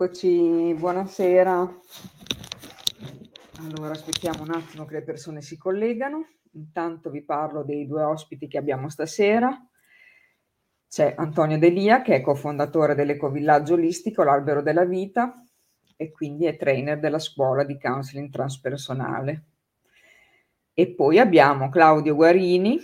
Eccoci, buonasera. Allora, aspettiamo un attimo che le persone si collegano. Intanto vi parlo dei due ospiti che abbiamo stasera. C'è Antonio Delia, che è cofondatore dell'ecovillaggio olistico L'Albero della Vita e quindi è trainer della scuola di counseling transpersonale. E poi abbiamo Claudio Guarini,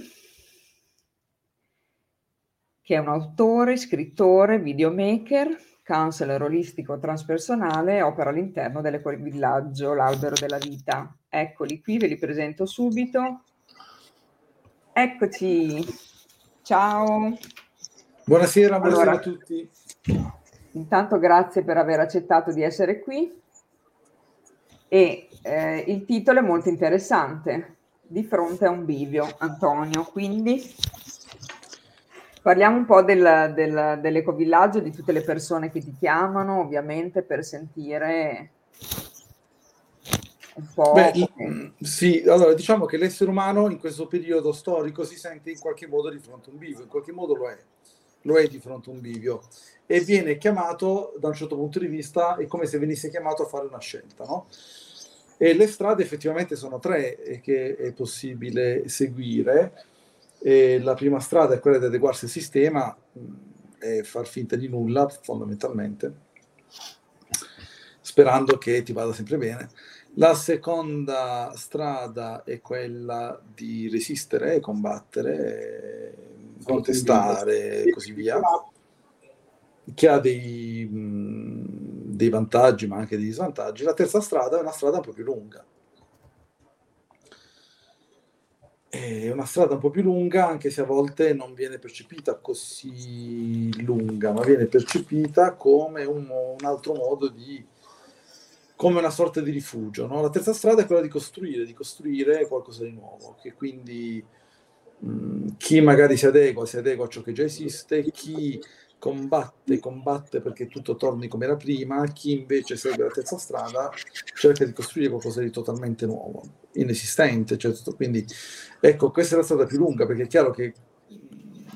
che è un autore, scrittore, videomaker, counselor olistico transpersonale, opera all'interno dell'ecovillaggio L'Albero della Vita. Eccoli qui, ve li presento subito. Eccoci, ciao. Buonasera, buonasera allora, a tutti. Intanto grazie per aver accettato di essere qui. E eh, il titolo è molto interessante, Di fronte a un bivio, Antonio. Quindi Parliamo un po' del, del, dell'ecovillaggio, di tutte le persone che ti chiamano, ovviamente, per sentire un po'. Beh, come... Sì, allora diciamo che l'essere umano in questo periodo storico si sente in qualche modo di fronte a un bivio, in qualche modo lo è, lo è di fronte a un bivio e viene chiamato da un certo punto di vista, è come se venisse chiamato a fare una scelta, no? E le strade effettivamente sono tre che è possibile seguire e la prima strada è quella di adeguarsi al sistema e far finta di nulla, fondamentalmente, sperando che ti vada sempre bene. La seconda strada è quella di resistere, combattere, contestare e così via, che ha dei, dei vantaggi ma anche dei svantaggi. La terza strada è una strada un po' più lunga, È una strada un po' più lunga, anche se a volte non viene percepita così lunga, ma viene percepita come un, un altro modo di come una sorta di rifugio. No? La terza strada è quella di costruire, di costruire qualcosa di nuovo, che quindi mh, chi magari si adegua, si adegua a ciò che già esiste, chi combatte, combatte perché tutto torni come era prima, chi invece segue la terza strada cerca di costruire qualcosa di totalmente nuovo, inesistente. Certo. Quindi ecco, questa è la strada più lunga perché è chiaro che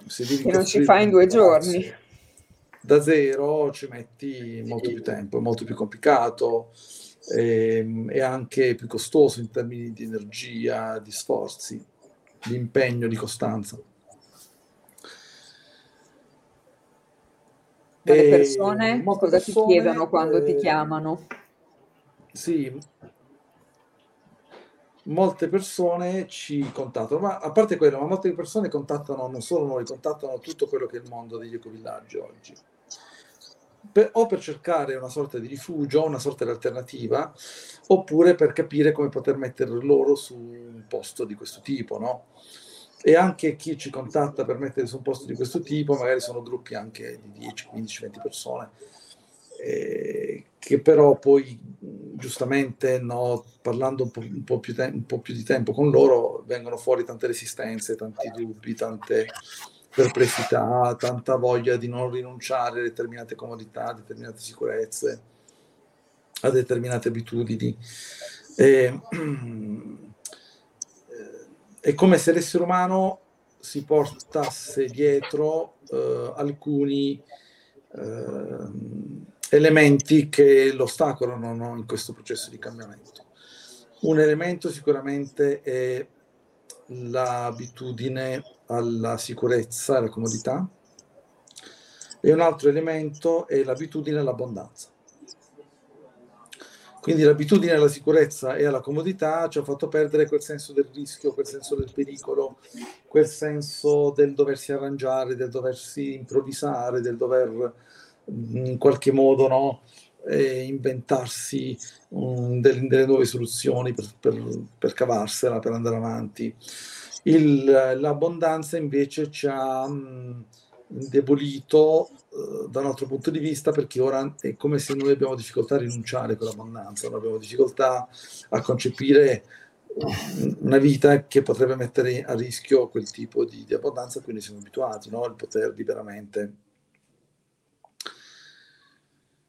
se devi che non si fa in due giorni. Da zero ci metti molto più tempo, è molto più complicato e, ehm, è anche più costoso in termini di energia, di sforzi, di impegno, di costanza. Ma le persone cosa persone, ti chiedono quando eh, ti chiamano? Sì, molte persone ci contattano, ma a parte quello, ma molte persone contattano non solo noi, contattano tutto quello che è il mondo degli ecovillaggi oggi. Per, o per cercare una sorta di rifugio, una sorta di alternativa, oppure per capire come poter mettere loro su un posto di questo tipo, no? E anche chi ci contatta per mettere su un posto di questo tipo, magari sono gruppi anche di 10, 15, 20 persone, eh, che però poi giustamente no, parlando un po', un, po te- un po', più di tempo con loro vengono fuori tante resistenze, tanti dubbi, tante perplessità, tanta voglia di non rinunciare a determinate comodità, a determinate sicurezze, a determinate abitudini. E, è come se l'essere umano si portasse dietro eh, alcuni eh, elementi che lo ostacolano no, in questo processo di cambiamento. Un elemento sicuramente è l'abitudine alla sicurezza e alla comodità e un altro elemento è l'abitudine all'abbondanza. Quindi l'abitudine alla sicurezza e alla comodità ci ha fatto perdere quel senso del rischio, quel senso del pericolo, quel senso del doversi arrangiare, del doversi improvvisare, del dover in qualche modo no, eh, inventarsi um, delle, delle, nuove soluzioni per, per, per, cavarsela, per andare avanti. Il, l'abbondanza invece ci ha mh, indebolito eh, da un altro punto di vista perché ora è come se noi abbiamo difficoltà a rinunciare a quell'abbondanza, noi abbiamo difficoltà a concepire una vita che potrebbe mettere a rischio quel tipo di, di abbondanza a cui noi siamo abituati, no? il poter liberamente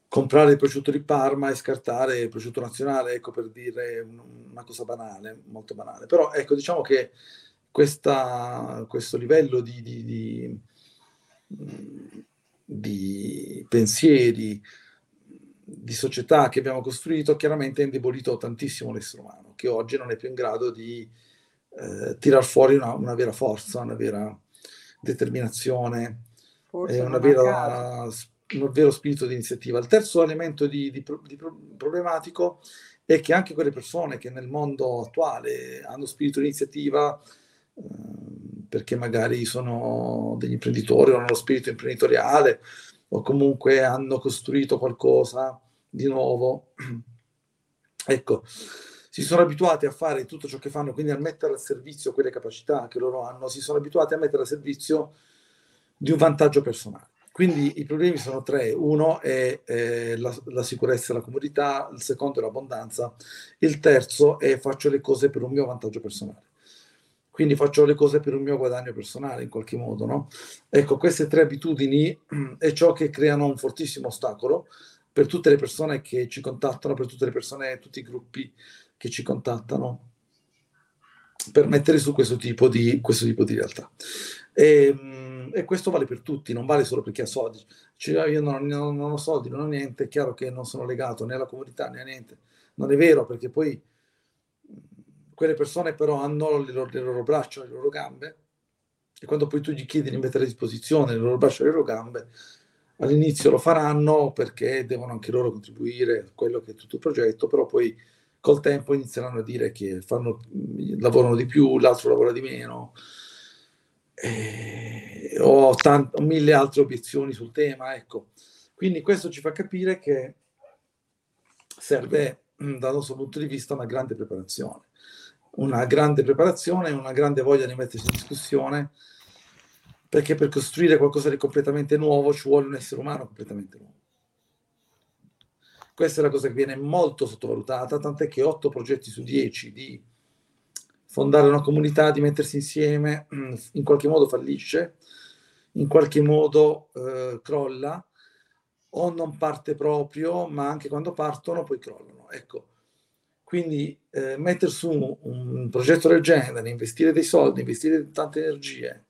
comprare il prosciutto di Parma e scartare il prosciutto nazionale, ecco per dire una cosa banale, molto banale. Però ecco, diciamo che questa, questo livello di, di, di di pensieri, di società che abbiamo costruito chiaramente ha indebolito tantissimo l'essere umano, che oggi non è più in grado di eh, tirar fuori una, una, vera forza, una vera determinazione, eh, una vera, un vero spirito di iniziativa. Il terzo elemento di, di, di problematico è che anche quelle persone che nel mondo attuale hanno spirito di iniziativa, perché magari sono degli imprenditori hanno lo spirito imprenditoriale, o comunque hanno costruito qualcosa di nuovo. ecco, si sono abituati a fare tutto ciò che fanno, quindi a mettere al servizio quelle capacità che loro hanno, si sono abituati a mettere al servizio di un vantaggio personale. Quindi i problemi sono tre. Uno è eh, la, la, sicurezza e la comodità, il secondo è l'abbondanza, il terzo è faccio le cose per un mio vantaggio personale. Quindi faccio le cose per un mio guadagno personale in qualche modo, no? Ecco, queste tre abitudini è ciò che creano un fortissimo ostacolo per tutte le persone che ci contattano, per tutte le persone, tutti i gruppi che ci contattano per mettere su questo tipo di, questo tipo di realtà. E, ehm, e, questo vale per tutti, non vale solo per chi ha soldi. Cioè, io non, non, non, ho soldi, non ho niente, è chiaro che non sono legato né alla comunità né a niente. Non è vero, perché poi quelle persone però hanno le loro, le loro braccia, le loro gambe, e quando poi tu gli chiedi di mettere a disposizione le loro braccia e le loro gambe, all'inizio lo faranno perché devono anche loro contribuire a quello che è tutto il progetto, però poi col tempo inizieranno a dire che fanno, lavorano di più, l'altro lavora di meno. E ho, tant- ho mille altre obiezioni sul tema, ecco. Quindi questo ci fa capire che serve dal nostro punto di vista una grande preparazione una grande preparazione, una grande voglia di mettersi in discussione, perché per costruire qualcosa di completamente nuovo ci vuole un essere umano completamente nuovo. Questa è la cosa che viene molto sottovalutata, tant'è che 8 progetti su 10 di fondare una comunità, di mettersi insieme, in qualche modo fallisce, in qualche modo eh, crolla, o non parte proprio, ma anche quando partono poi crollano. Ecco, quindi eh, mettere su un, progetto del genere, investire dei soldi, investire tante energie,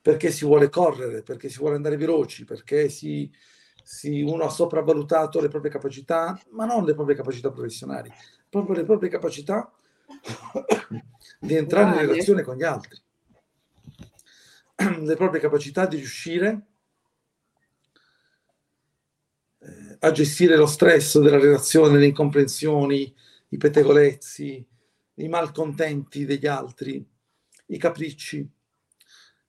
perché si vuole correre, perché si vuole andare veloci, perché si, si, uno ha sopravvalutato le proprie capacità, ma non le proprie capacità professionali, proprio le proprie capacità di entrare in relazione con gli altri, le proprie capacità di riuscire eh, a gestire lo stress della relazione, le incomprensioni, i pettegolezzi, i malcontenti degli altri, i capricci,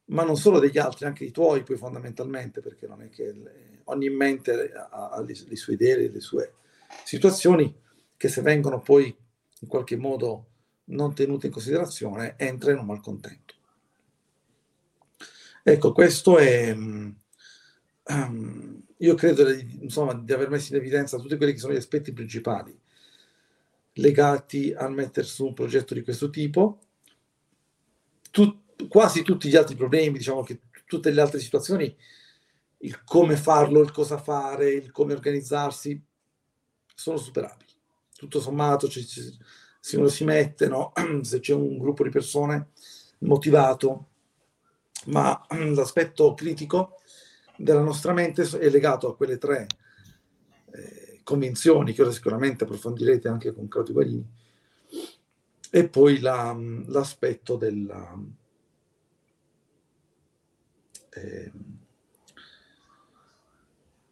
ma non solo degli altri, anche i tuoi poi fondamentalmente, perché non è che le, ogni mente ha, ha le, le, sue idee, le sue situazioni che se vengono poi in qualche modo non tenute in considerazione, entra in un malcontento. Ecco, questo è... Um, io credo insomma, di aver messo in evidenza tutti quelli che sono gli aspetti principali legati a mettere su un progetto di questo tipo. Tut, quasi tutti gli altri problemi, diciamo che tutte le altre situazioni, il come farlo, il cosa fare, il come organizzarsi, sono superabili. Tutto sommato, cioè, se uno si mette, no? se c'è un gruppo di persone motivato, ma l'aspetto critico della nostra mente è legato a quelle tre convinzioni che ora sicuramente approfondirete anche con Claudio Guarini, e poi la, l'aspetto della, eh,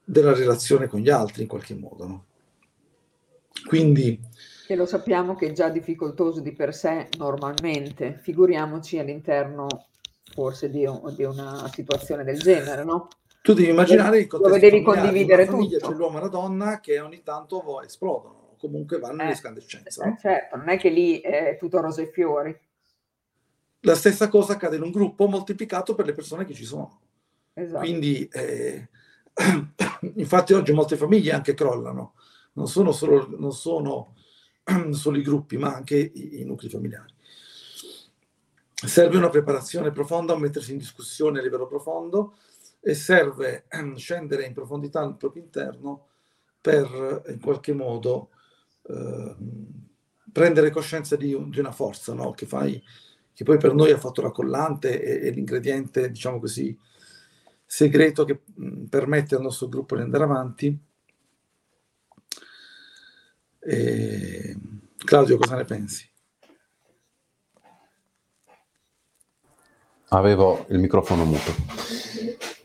della relazione con gli altri in qualche modo. No? Quindi... Che lo sappiamo che è già difficoltoso di per sé normalmente, figuriamoci all'interno forse di, di una situazione del genere, no? Tu devi immaginare il contesto dove devi condividere famiglia tutto. c'è l'uomo e la donna che ogni tanto esplodono, comunque vanno eh, in escandescenza. Eh, certo, non è che lì è tutto rose e fiori. La stessa cosa accade in un gruppo moltiplicato per le persone che ci sono. Esatto. Quindi, eh, infatti oggi molte famiglie anche crollano, non sono solo, non sono solo i gruppi, ma anche i, i nuclei familiari. Serve una preparazione profonda, mettersi in discussione a livello profondo, e serve ehm, scendere in profondità al proprio interno per in qualche modo eh, prendere coscienza di, di una forza no? che, fai, che poi per noi ha fatto la collante e, e l'ingrediente, diciamo così, segreto che mh, permette al nostro gruppo di andare avanti E... Claudio, cosa ne pensi? Avevo il microfono muto.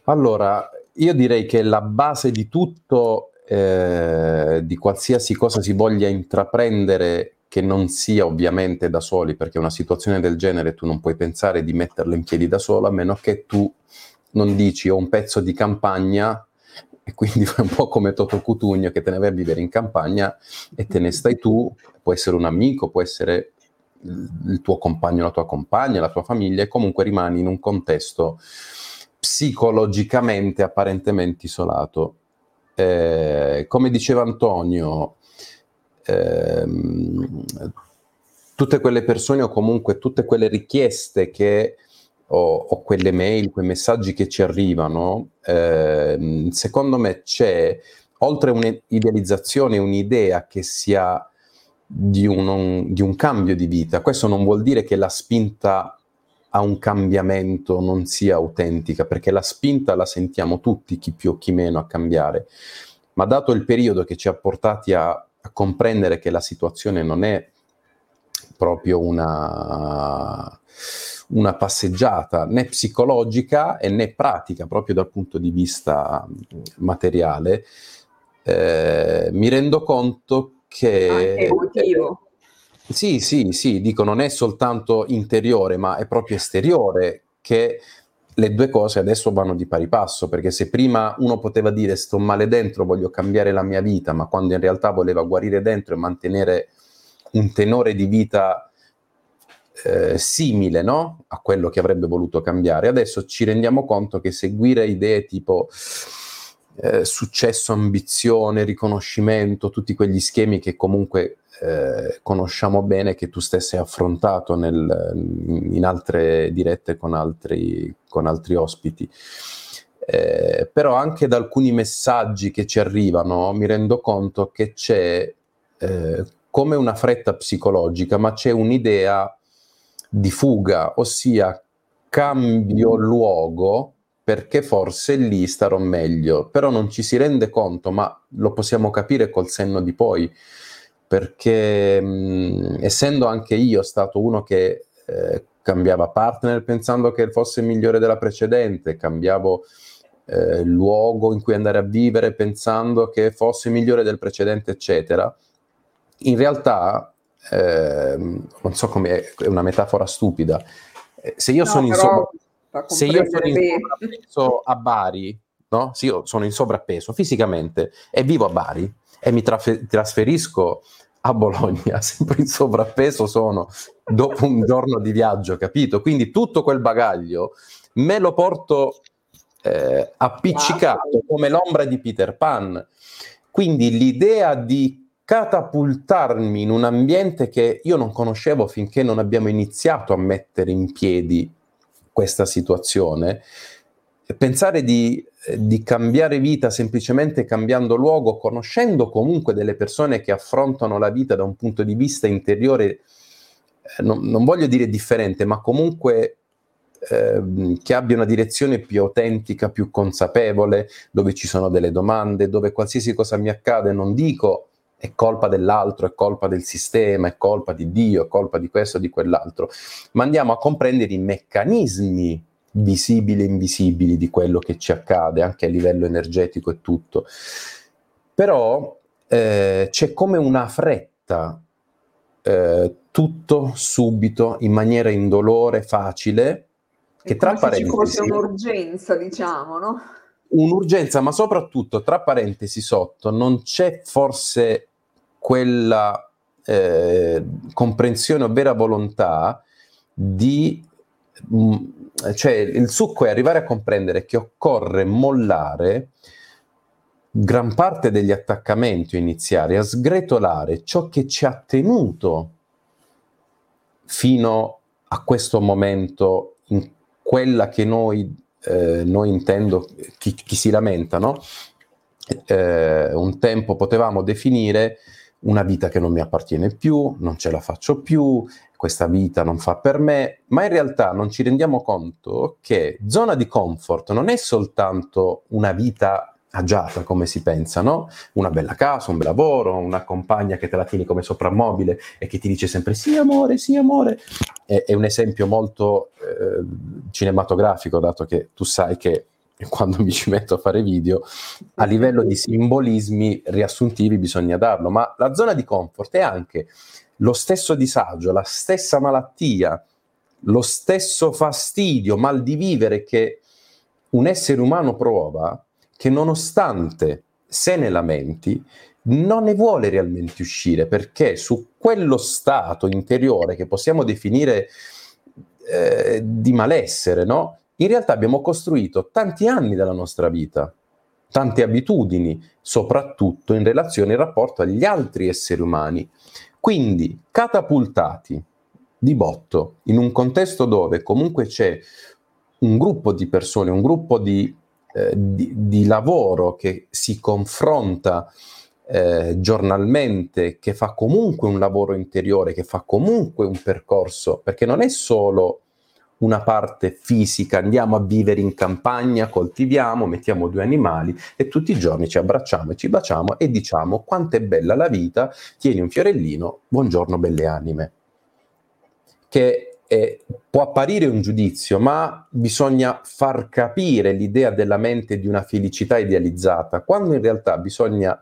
Allora, io direi che la base di tutto, eh, di qualsiasi cosa si voglia intraprendere, che non sia ovviamente da soli, perché una situazione del genere tu non puoi pensare di metterla in piedi da solo, a meno che tu non dici ho un pezzo di campagna e quindi fai un po' come Toto Cutugno che te ne vai a vivere in campagna e te ne stai tu, può essere un amico, può essere il tuo compagno, la tua compagna, la tua famiglia e comunque rimani in un contesto psicologicamente apparentemente isolato. Eh, come diceva Antonio, ehm, tutte quelle persone o comunque tutte quelle richieste che o, o quelle mail, quei messaggi che ci arrivano, ehm, secondo me c'è oltre un'idealizzazione, un'idea che sia di un, di un cambio di vita. Questo non vuol dire che la spinta a un cambiamento non sia autentica, perché la spinta la sentiamo tutti, chi più o chi meno, a cambiare. Ma dato il periodo che ci ha portati a, a comprendere che la situazione non è proprio una, una passeggiata né psicologica e né pratica proprio dal punto di vista materiale, eh, mi rendo conto che... Anche emotivo. Sì, sì, sì, dico non è soltanto interiore, ma è proprio esteriore che le due cose adesso vanno di pari passo, perché se prima uno poteva dire sto male dentro, voglio cambiare la mia vita, ma quando in realtà voleva guarire dentro e mantenere un tenore di vita eh, simile no? a quello che avrebbe voluto cambiare, adesso ci rendiamo conto che seguire idee tipo eh, successo, ambizione, riconoscimento, tutti quegli schemi che comunque eh, conosciamo bene che tu stessi hai affrontato nel, in altre dirette con altri, con altri ospiti. Eh, però anche da alcuni messaggi che ci arrivano mi rendo conto che c'è eh, come una fretta psicologica, ma c'è un'idea di fuga, ossia cambio luogo perché forse lì starò meglio, però non ci si rende conto, ma lo possiamo capire col senno di poi, perché mh, essendo anche io stato uno che eh, cambiava partner pensando che fosse migliore della precedente, cambiavo eh, luogo in cui andare a vivere pensando che fosse migliore del precedente, eccetera, in realtà, eh, non so come è una metafora stupida, eh, se io no, sono in sopra se io sono in sovrappeso a Bari, no? Se io sono in sovrappeso fisicamente e vivo a Bari e mi traf- trasferisco a Bologna, sempre in sovrappeso sono dopo un giorno di viaggio, capito? Quindi tutto quel bagaglio me lo porto eh, appiccicato come l'ombra di Peter Pan. Quindi l'idea di catapultarmi in un ambiente che io non conoscevo finché non abbiamo iniziato a mettere in piedi questa situazione, pensare di, di, cambiare vita semplicemente cambiando luogo, conoscendo comunque delle persone che affrontano la vita da un punto di vista interiore, eh, non, non, voglio dire differente, ma comunque eh, che abbia una direzione più autentica, più consapevole, dove ci sono delle domande, dove qualsiasi cosa mi accade non dico è colpa dell'altro, è colpa del sistema, è colpa di Dio, è colpa di questo di quell'altro, ma andiamo a comprendere i meccanismi visibili e invisibili di quello che ci accade, anche a livello energetico e tutto. Però eh, c'è come una fretta, eh, tutto subito, in maniera indolore, facile, che tra parentesi... ci fosse un'urgenza, diciamo, no? Un'urgenza, ma soprattutto, tra parentesi sotto, non c'è forse quella eh, comprensione o vera volontà di... Mm, cioè il succo è arrivare a comprendere che occorre mollare gran parte degli attaccamenti iniziali, a sgretolare ciò che ci ha tenuto fino a questo momento in quella che noi, eh, noi intendo, chi, chi si lamenta, no? eh, un tempo potevamo definire una vita che non mi appartiene più, non ce la faccio più, questa vita non fa per me, ma in realtà non ci rendiamo conto che zona di comfort non è soltanto una vita agiata come si pensa, no? Una bella casa, un bel lavoro, una compagna che te la tieni come soprammobile e che ti dice sempre sì amore, sì amore. È, è un esempio molto eh, cinematografico, dato che tu sai che quando mi ci metto a fare video, a livello di simbolismi riassuntivi bisogna darlo, ma la zona di comfort è anche lo stesso disagio, la stessa malattia, lo stesso fastidio, mal di vivere che un essere umano prova, che nonostante se ne lamenti, non ne vuole realmente uscire, perché su quello stato interiore che possiamo definire eh, di malessere, no? in realtà abbiamo costruito tanti anni della nostra vita, tante abitudini, soprattutto in relazione in rapporto agli altri esseri umani. Quindi, catapultati di botto in un contesto dove comunque c'è un gruppo di persone, un gruppo di, eh, di, di lavoro che si confronta eh, giornalmente, che fa comunque un lavoro interiore, che fa comunque un percorso, perché non è solo una parte fisica, andiamo a vivere in campagna, coltiviamo, mettiamo due animali e tutti i giorni ci abbracciamo e ci baciamo e diciamo quanto è bella la vita, tieni un fiorellino, buongiorno belle anime. Che è, può apparire un giudizio, ma bisogna far capire l'idea della mente di una felicità idealizzata, quando in realtà bisogna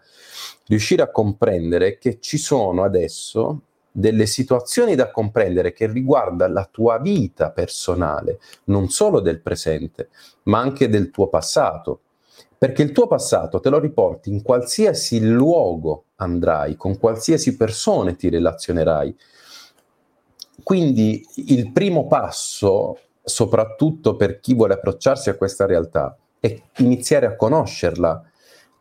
riuscire a comprendere che ci sono adesso delle situazioni da comprendere che riguardano la tua vita personale, non solo del presente, ma anche del tuo passato. Perché il tuo passato te lo riporti in qualsiasi luogo andrai, con qualsiasi persona ti relazionerai. Quindi il primo passo, soprattutto per chi vuole approcciarsi a questa realtà, è iniziare a conoscerla,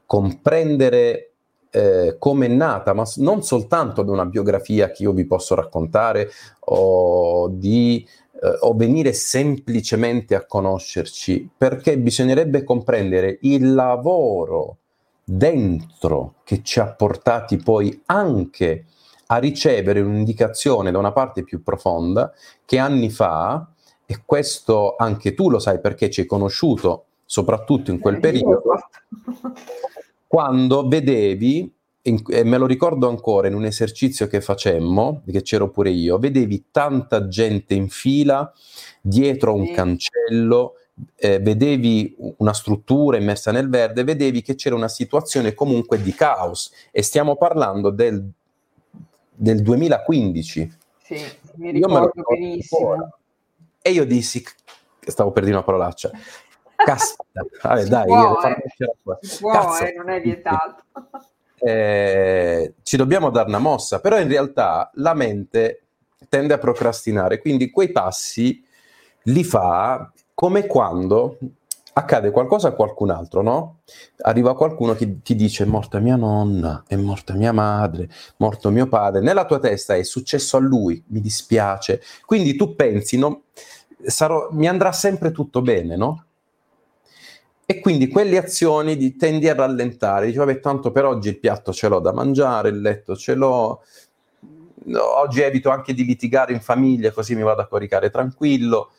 comprendere eh, come è nata, ma non soltanto da una biografia che io vi posso raccontare o, di, eh, o venire semplicemente a conoscerci, perché bisognerebbe comprendere il lavoro dentro che ci ha portati poi anche a ricevere un'indicazione da una parte più profonda che anni fa, e questo anche tu lo sai perché ci hai conosciuto soprattutto in quel periodo, quando vedevi, in, e me lo ricordo ancora in un esercizio che facemmo, che c'ero pure io, vedevi tanta gente in fila dietro a un cancello, eh, vedevi una struttura immersa nel verde, vedevi che c'era una situazione comunque di caos e stiamo parlando del, del 2015. Sì, mi ricordo, ricordo benissimo. Ancora. E io dissi, stavo per dire una parolaccia, Caspita, vabbè, dai, può, eh. può eh, non è vietato. Eh, ci dobbiamo dare una mossa, però in realtà la mente tende a procrastinare, quindi quei passi li fa come quando accade qualcosa a qualcun altro, no? Arriva qualcuno che ti dice è morta mia nonna, è morta mia madre, è morto mio padre, nella tua testa è successo a lui, mi dispiace, quindi tu pensi, no? Sarò, mi andrà sempre tutto bene, no? E quindi quelle azioni di, tendi a rallentare, dici vabbè tanto per oggi il piatto ce l'ho da mangiare, il letto ce l'ho, oggi evito anche di litigare in famiglia così mi vado a coricare tranquillo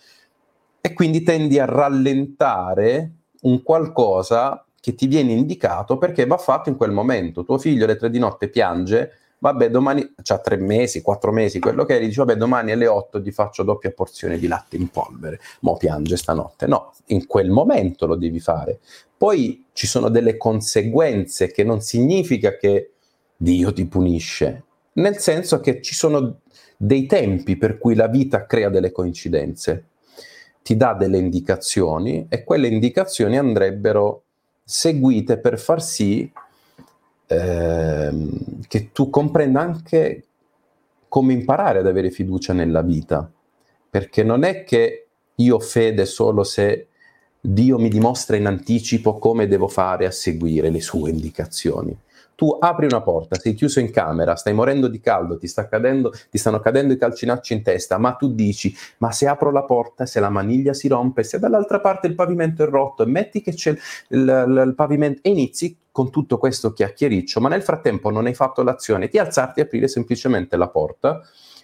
e quindi tendi a rallentare un qualcosa che ti viene indicato perché va fatto in quel momento. Tuo figlio alle tre di notte piange, vabbè domani, c'ha tre mesi, quattro mesi, quello che è, dice vabbè domani alle otto ti faccio doppia porzione di latte in polvere, mo piange stanotte. No, in quel momento lo devi fare. Poi ci sono delle conseguenze che non significa che Dio ti punisce, nel senso che ci sono dei tempi per cui la vita crea delle coincidenze, ti dà delle indicazioni e quelle indicazioni andrebbero seguite per far sì Ehm, che tu comprenda anche come imparare ad avere fiducia nella vita, perché non è che io ho fede solo se Dio mi dimostra in anticipo come devo fare a seguire le sue indicazioni. Tu apri una porta, sei chiuso in camera, stai morendo di caldo, ti, sta cadendo, ti stanno cadendo i calcinacci in testa, ma tu dici, ma se apro la porta, se la maniglia si rompe, se dall'altra parte il pavimento è rotto, e metti che c'è il, il, il pavimento, e inizi con tutto questo chiacchiericcio, ma nel frattempo non hai fatto l'azione di alzarti e aprire semplicemente la porta,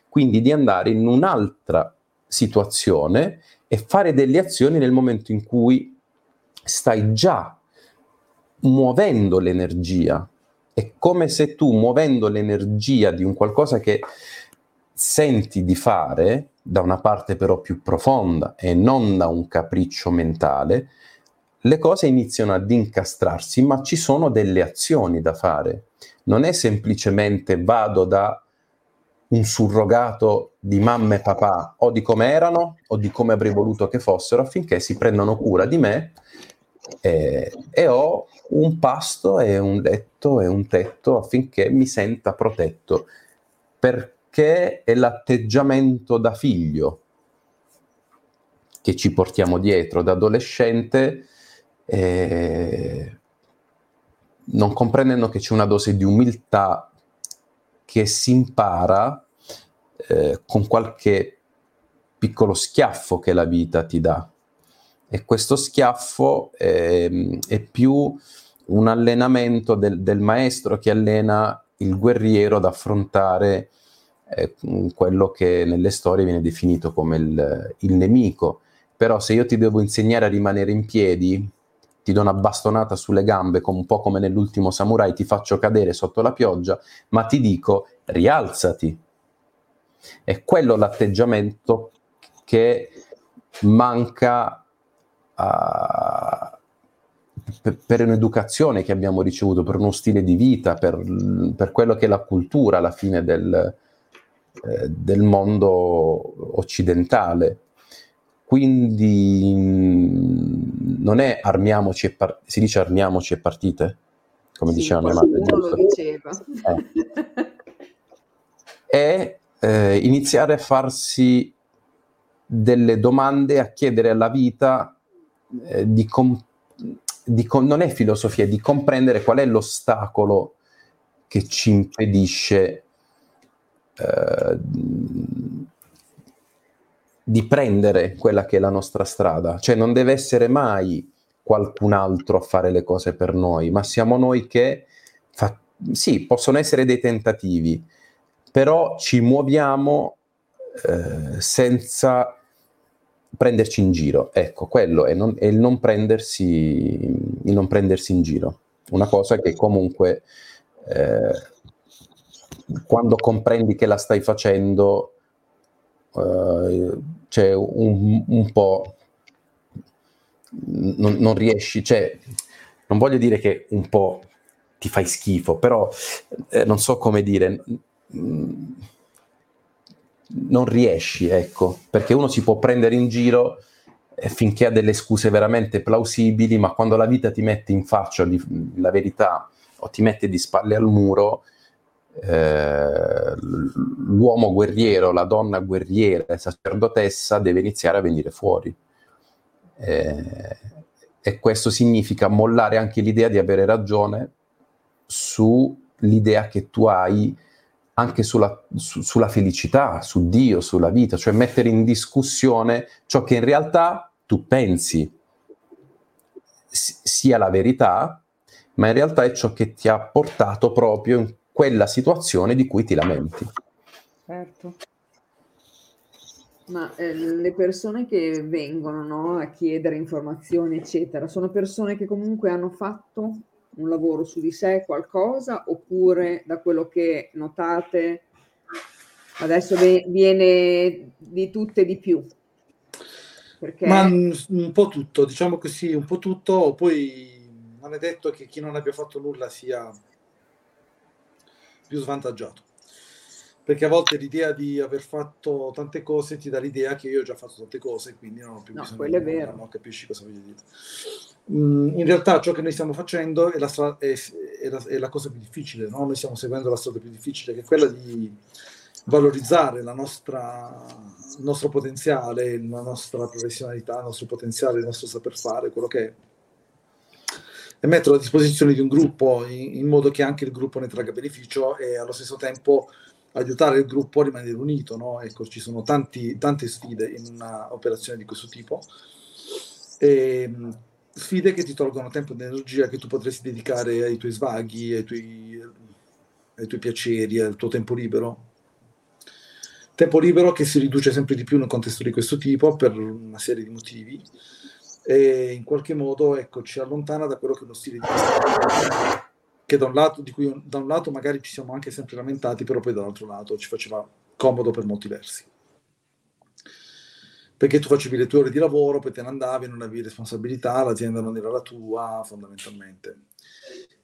quindi di andare in un'altra situazione e fare delle azioni nel momento in cui stai già muovendo l'energia. È come se tu muovendo l'energia di un qualcosa che senti di fare, da una parte però più profonda e non da un capriccio mentale, le cose iniziano ad incastrarsi, ma ci sono delle azioni da fare. Non è semplicemente vado da un surrogato di mamma e papà o di come erano o di come avrei voluto che fossero affinché si prendano cura di me eh, e ho un pasto e un letto e un tetto affinché mi senta protetto perché è l'atteggiamento da figlio che ci portiamo dietro da adolescente eh, non comprendendo che c'è una dose di umiltà che si impara eh, con qualche piccolo schiaffo che la vita ti dà. E questo schiaffo eh, è più un allenamento del, del, maestro che allena il guerriero ad affrontare eh, quello che nelle storie viene definito come il, il nemico. Però se io ti devo insegnare a rimanere in piedi, ti do una bastonata sulle gambe, un po' come nell'ultimo samurai, ti faccio cadere sotto la pioggia, ma ti dico rialzati. È quello l'atteggiamento che manca uh, per, un'educazione che abbiamo ricevuto, per uno stile di vita, per, per quello che è la cultura alla fine del, eh, del mondo occidentale. Quindi non è armiamoci e par- si dice armiamoci e partite, come sì, diceva mia madre. Lo diceva. Eh. è eh, iniziare a farsi delle domande, a chiedere alla vita eh, di, com- di com- non è filosofia, di comprendere qual è l'ostacolo che ci impedisce eh, di prendere quella che è la nostra strada. Cioè non deve essere mai qualcun altro a fare le cose per noi, ma siamo noi che, fa- sì, possono essere dei tentativi, però ci muoviamo eh, senza prenderci in giro. Ecco, quello è, non, è il, non prendersi, il, non prendersi, in giro. Una cosa che comunque eh, quando comprendi che la stai facendo eh, c'è un, un po' non, non, riesci, cioè non voglio dire che un po' ti fai schifo, però eh, non so come dire, mm, non riesci, ecco, perché uno si può prendere in giro eh, finché ha delle scuse veramente plausibili, ma quando la vita ti mette in faccia di, la verità o ti mette di spalle al muro, eh, l'uomo guerriero, la donna guerriera, sacerdotessa deve iniziare a venire fuori. Eh, e questo significa mollare anche l'idea di avere ragione sull'idea che tu hai anche sulla, su, sulla felicità, su Dio, sulla vita, cioè mettere in discussione ciò che in realtà tu pensi sia la verità, ma in realtà è ciò che ti ha portato proprio quella situazione di cui ti lamenti. Certo. Ma eh, le persone che vengono no, a chiedere informazioni, eccetera, sono persone che comunque hanno fatto un lavoro su di sé, qualcosa, oppure da quello che notate adesso viene di tutte di più? Perché... Ma un po' tutto, diciamo così, un po' tutto, poi non è detto che chi non abbia fatto nulla sia più svantaggiato. Perché a volte l'idea di aver fatto tante cose ti dà l'idea che io ho già fatto tante cose, quindi non ho più no, bisogno è vero. No, capisci cosa voglio dire. Mm, in realtà ciò che noi stiamo facendo è la, stra- è, è la, è la cosa più difficile, no? noi stiamo seguendo la strada più difficile, che è quella di valorizzare la nostra, il nostro potenziale, la nostra professionalità, il nostro potenziale, il nostro saper fare, quello che è e metterlo a disposizione di un gruppo in, in, modo che anche il gruppo ne tragga beneficio e allo stesso tempo aiutare il gruppo a rimanere unito. No? Ecco, ci sono tanti, tante sfide in un'operazione di questo tipo. E, sfide che ti tolgono tempo ed energia che tu potresti dedicare ai tuoi svaghi, ai tuoi, ai tuoi piaceri, al tuo tempo libero. Tempo libero che si riduce sempre di più in un contesto di questo tipo per una serie di motivi e in qualche modo ecco, ci allontana da quello che è uno stile di vita che da un lato, di cui da un lato magari ci siamo anche sempre lamentati, però poi dall'altro lato ci faceva comodo per molti versi. Perché tu facevi le tue ore di lavoro, poi te ne andavi, non avevi responsabilità, l'azienda non era la tua, fondamentalmente.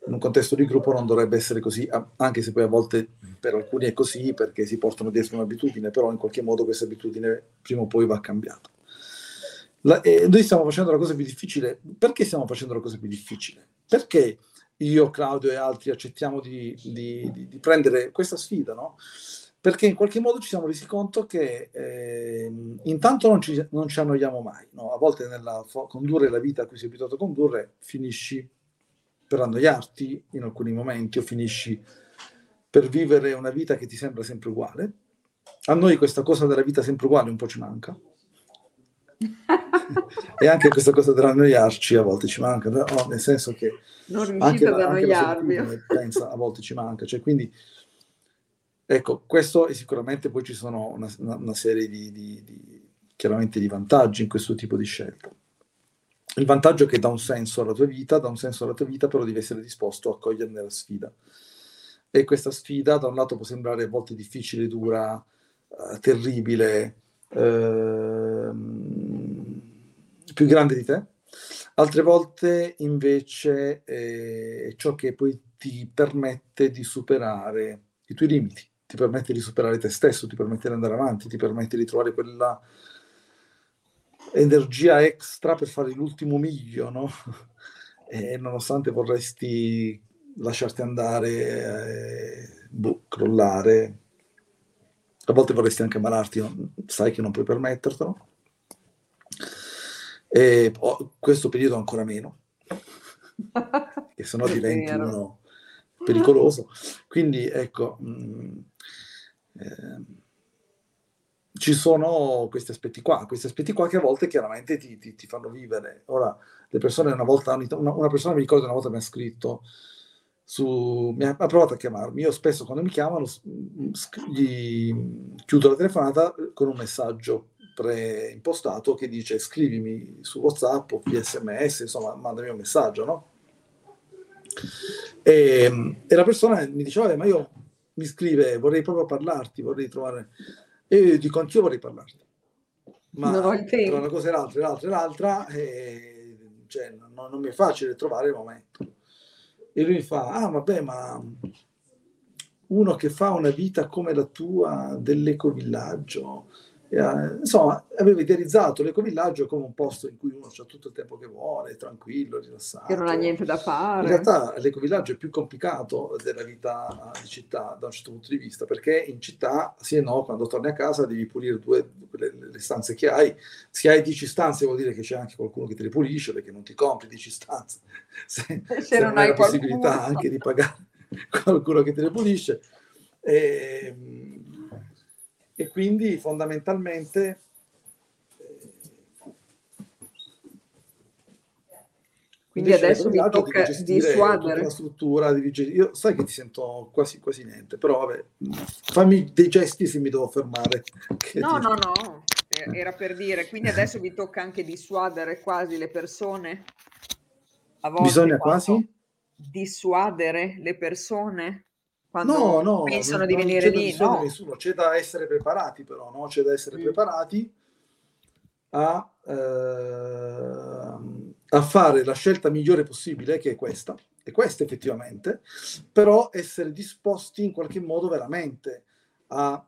In un contesto di gruppo non dovrebbe essere così, anche se poi a volte per alcuni è così, perché si portano dietro un'abitudine, però in qualche modo questa abitudine prima o poi va cambiata. La, noi stiamo facendo la cosa più difficile. Perché stiamo facendo la cosa più difficile? Perché io, Claudio e altri accettiamo di, di, di, di prendere questa sfida, no? Perché in qualche modo ci siamo resi conto che eh, intanto non ci, non ci, annoiamo mai, no? A volte nella condurre la vita a cui sei abituato a condurre finisci per annoiarti in alcuni momenti o finisci per vivere una vita che ti sembra sempre uguale. A noi questa cosa della vita sempre uguale un po' ci manca. e anche questa cosa dell'annoiarci a volte ci manca, no? nel senso che non riuscite ad annoiarvi. Pensa, a volte ci manca, cioè, quindi ecco, questo e sicuramente poi ci sono una, una, serie di, di, di, chiaramente di vantaggi in questo tipo di scelta. Il vantaggio è che dà un senso alla tua vita, dà un senso alla tua vita, però devi essere disposto a coglierne la sfida. E questa sfida da un lato può sembrare a volte difficile, dura, uh, terribile, uh, più grande di te, altre volte invece è ciò che poi ti permette di superare i tuoi limiti, ti permette di superare te stesso, ti permette di andare avanti, ti permette di trovare quella energia extra per fare l'ultimo miglio, no? E nonostante vorresti lasciarti andare, eh, boh, crollare, a volte vorresti anche ammalarti, sai che non puoi permettertelo e oh, questo periodo ancora meno, che sennò diventi uno pericoloso. Quindi ecco, mh, mm, eh, ci sono questi aspetti qua, questi aspetti qua che a volte chiaramente ti, ti, ti fanno vivere. Ora, le persone una volta, una, una, persona mi ricordo una volta mi ha scritto, su, mi ha, ha, provato a chiamarmi, io spesso quando mi chiamano gli chiudo la telefonata con un messaggio preimpostato che dice scrivimi su WhatsApp o via sms, insomma, mandami un messaggio, no? E, e la persona mi diceva, ma io mi scrive, vorrei proprio parlarti, vorrei trovare... E io dico, anch'io vorrei parlarti. Ma tra una cosa e l'altra, e l'altra, e l'altra, e, cioè, non, non mi è facile trovare il momento. E lui mi fa, ah, vabbè, ma uno che fa una vita come la tua dell'ecovillaggio, eh, insomma, aveva idealizzato l'ecovillaggio come un posto in cui uno ha tutto il tempo che vuole, tranquillo, rilassato. Che non ha niente da fare. In realtà l'ecovillaggio è più complicato della vita di città da un certo punto di vista, perché in città, sì e no, quando torni a casa devi pulire due, le, le stanze che hai. Se hai 10 stanze vuol dire che c'è anche qualcuno che te le pulisce, perché non ti compri 10 stanze. Se, se, se non, non hai la possibilità anche di pagare qualcuno che te le pulisce. E, ehm, e quindi fondamentalmente quindi adesso mi tocca dissuadere. la struttura di io sai che ti sento quasi quasi niente però vabbè fammi dei gesti se mi devo fermare. No ti... no no era per dire quindi adesso vi tocca anche dissuadere quasi le persone? Bisogna quasi? dissuadere le persone quando no, no, pensano di venire lì. No. Nessuno. C'è da essere preparati però, no? c'è da essere mm. preparati a, eh, a fare la scelta migliore possibile, che è questa, e questa effettivamente, però essere disposti in qualche modo veramente a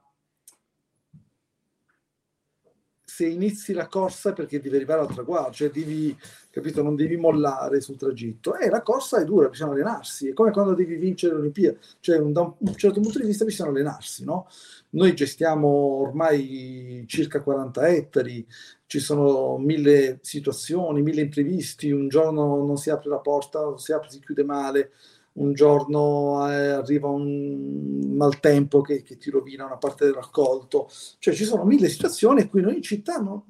se inizi la corsa perché devi arrivare al traguardo, cioè devi, capito, non devi mollare sul tragitto. E la corsa è dura, bisogna allenarsi, è come quando devi vincere l'Olimpiade, cioè da un certo punto di vista bisogna allenarsi, no? Noi gestiamo ormai circa 40 ettari, ci sono mille situazioni, mille imprevisti, un giorno non si apre la porta, si apre, si chiude male, un giorno eh, arriva un maltempo che, che, ti rovina una parte del raccolto, cioè ci sono mille situazioni in cui noi in città no,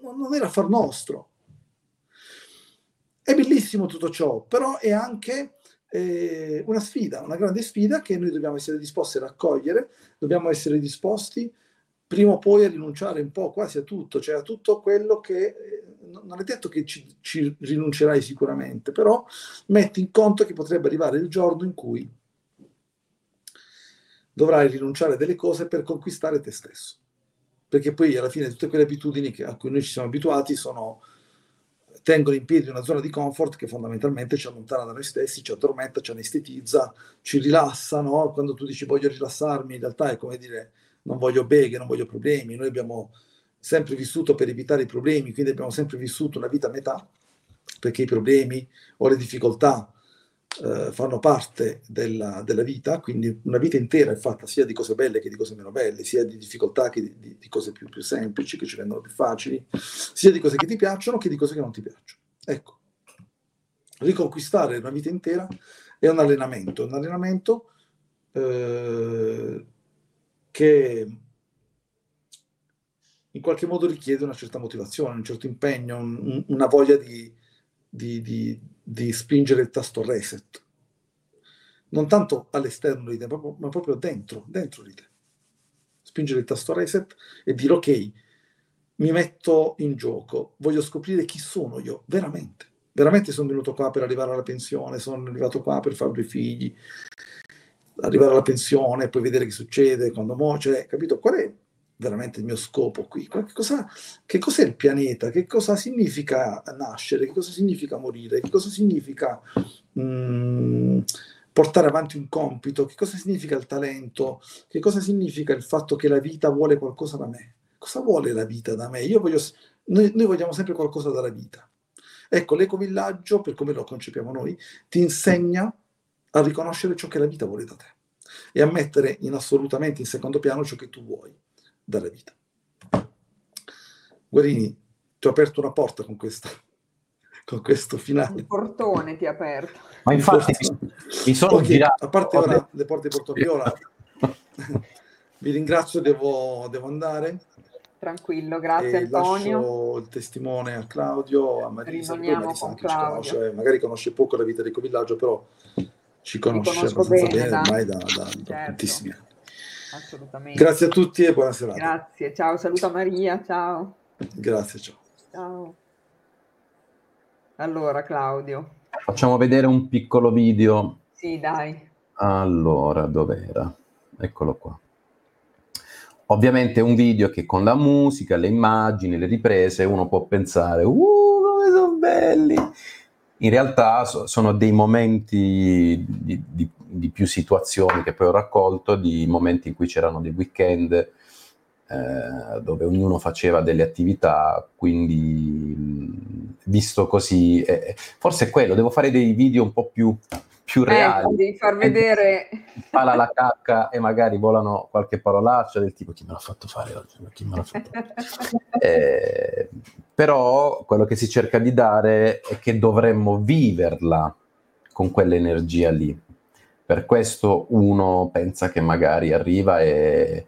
non era far nostro. È bellissimo tutto ciò, però è anche eh, una sfida, una grande sfida che noi dobbiamo essere disposti a raccogliere, dobbiamo essere disposti prima o poi a rinunciare un po' quasi a tutto, cioè a tutto quello che eh, non è detto che ci, ci rinuncerai sicuramente, però metti in conto che potrebbe arrivare il giorno in cui dovrai rinunciare a delle cose per conquistare te stesso. Perché poi alla fine tutte quelle abitudini a cui noi ci siamo abituati sono, tengono in piedi una zona di comfort che fondamentalmente ci allontana da noi stessi, ci addormenta, ci anestetizza, ci rilassa, no? Quando tu dici voglio rilassarmi, in realtà è come dire non voglio beghe, non voglio problemi. Noi abbiamo sempre vissuto per evitare i problemi, quindi abbiamo sempre vissuto una vita a metà, perché i problemi o le difficoltà eh, fanno parte della, della, vita, quindi una vita intera è fatta sia di cose belle che di cose meno belle, sia di difficoltà che di, di, di cose più, più, semplici, che ci rendono più facili, sia di cose che ti piacciono che di cose che non ti piacciono. Ecco, riconquistare una vita intera è un allenamento, un allenamento eh, che in qualche modo richiede una certa motivazione, un certo impegno, un, una voglia di, di, di, di, spingere il tasto reset. Non tanto all'esterno di te, ma proprio dentro, dentro di te. Spingere il tasto reset e dire ok, mi metto in gioco, voglio scoprire chi sono io, veramente. Veramente sono venuto qua per arrivare alla pensione, sono arrivato qua per fare due figli, arrivare alla pensione, poi vedere che succede quando muoio, cioè, capito? Qual è veramente il mio scopo qui? Che, cosa, che cos'è il pianeta? Che cosa significa nascere? Che cosa significa morire? Che cosa significa mh, mm, portare avanti un compito? Che cosa significa il talento? Che cosa significa il fatto che la vita vuole qualcosa da me? Cosa vuole la vita da me? Io voglio, noi, noi vogliamo sempre qualcosa dalla vita. Ecco, l'ecovillaggio, per come lo concepiamo noi, ti insegna a riconoscere ciò che la vita vuole da te e a mettere in assolutamente in secondo piano ciò che tu vuoi dalla vita. Guarini, ti ho aperto una porta con, questa, con questo finale. Il portone ti ha aperto. Ma infatti mi sono okay, girato. A parte ora le porte di Porto Viola, vi ringrazio, devo, devo andare. Tranquillo, grazie e Antonio. Lascio il testimone a Claudio, a Marisa, Marisa anche ci conosce, magari conosce poco la vita di Covillaggio, però ci conosce abbastanza bene, bene ormai da, da, certo. da tantissimi anni. Assolutamente. Grazie a tutti e buona serata. Grazie, ciao, saluta Maria, ciao. Grazie, ciao. Ciao. Allora, Claudio. Facciamo vedere un piccolo video. Sì, dai. Allora, dov'era? Eccolo qua. Ovviamente un video che con la musica, le immagini, le riprese, uno può pensare, uh, come sono belli! In realtà so, sono dei momenti di, di, di, più situazioni che poi ho raccolto, di momenti in cui c'erano dei weekend eh, dove ognuno faceva delle attività, quindi visto così, eh, forse è quello, devo fare dei video un po' più più reali. Eh, devi far vedere. Pala la cacca e magari volano qualche parolaccia del tipo chi me l'ha fatto fare oggi? Chi me l'ha fatto eh, però quello che si cerca di dare è che dovremmo viverla con quell'energia lì. Per questo uno pensa che magari arriva e...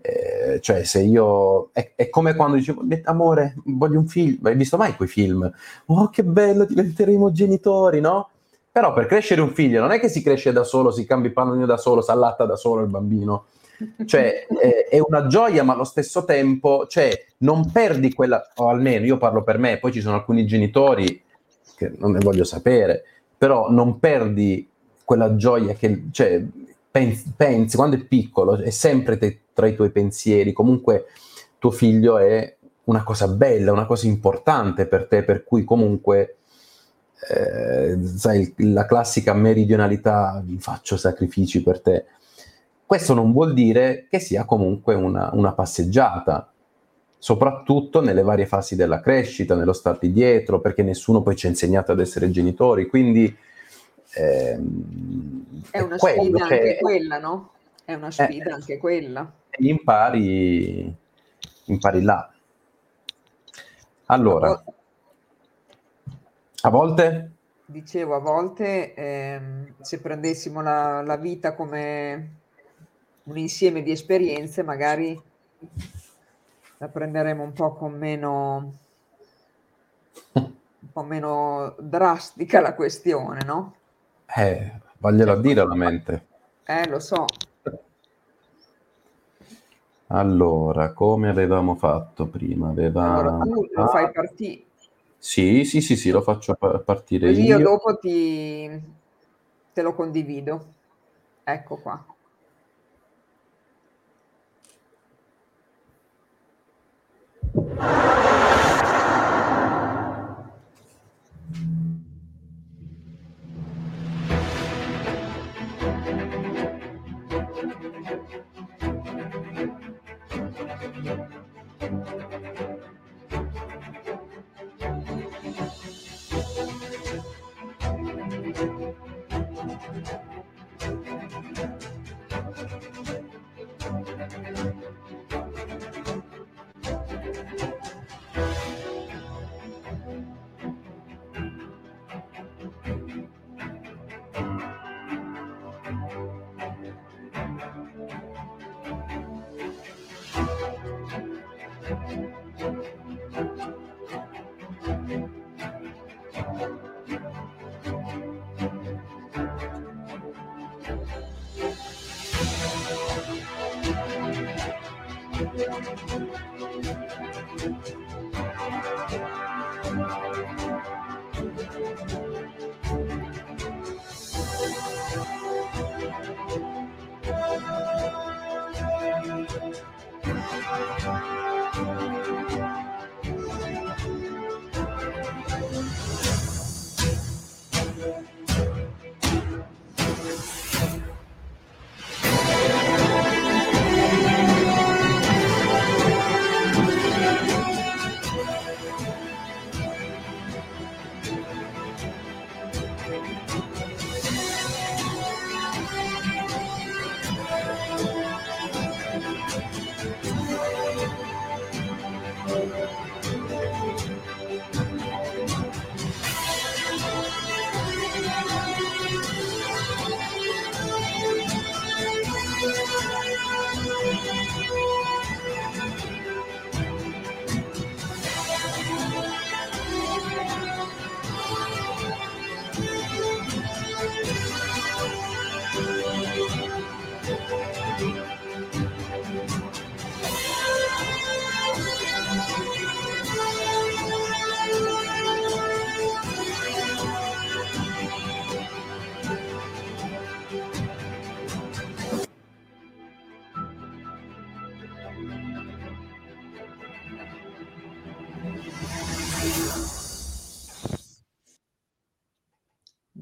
Eh, cioè se io è, è, come quando dicevo amore voglio un film hai visto mai quei film oh che bello diventeremo genitori no però per crescere un figlio non è che si cresce da solo, si cambia il pannolino da solo, si allatta da solo il bambino. Cioè, è, è, una gioia, ma allo stesso tempo, cioè, non perdi quella, o almeno io parlo per me, poi ci sono alcuni genitori che non ne voglio sapere, però non perdi quella gioia che, cioè, pensi, pensi quando è piccolo, è sempre te, tra i tuoi pensieri, comunque tuo figlio è una cosa bella, una cosa importante per te, per cui comunque eh, sai, la classica meridionalità, faccio sacrifici per te. Questo non vuol dire che sia comunque una, una passeggiata, soprattutto nelle varie fasi della crescita, nello starti dietro, perché nessuno poi ci ha insegnato ad essere genitori, quindi... Ehm, è una è sfida cioè, anche quella, no? È una sfida eh, anche quella. Impari, impari là. Allora, a volte? Dicevo, a volte ehm, se prendessimo la, la vita come un insieme di esperienze, magari la prenderemo un po' con meno, un po' meno drastica la questione, no? Eh, vaglielo a dire la mente. Eh, lo so. Allora, come avevamo fatto prima? Aveva... Allora, tu lo fai partire, Sì, sì, sì, sì, lo faccio pa- partire così io io. dopo ti, te lo condivido. Ecco qua.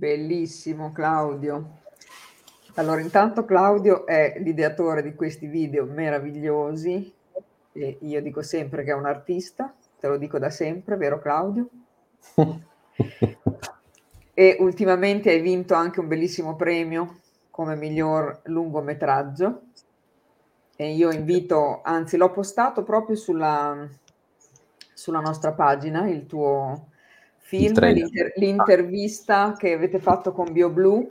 Bellissimo Claudio. Allora, intanto Claudio è l'ideatore di questi video meravigliosi e io dico sempre che è un artista, te lo dico da sempre, vero Claudio? E ultimamente hai vinto anche un bellissimo premio come miglior lungometraggio e io invito, anzi l'ho postato proprio sulla, sulla nostra pagina, il tuo film, l'inter- l'intervista che avete fatto con BioBlue.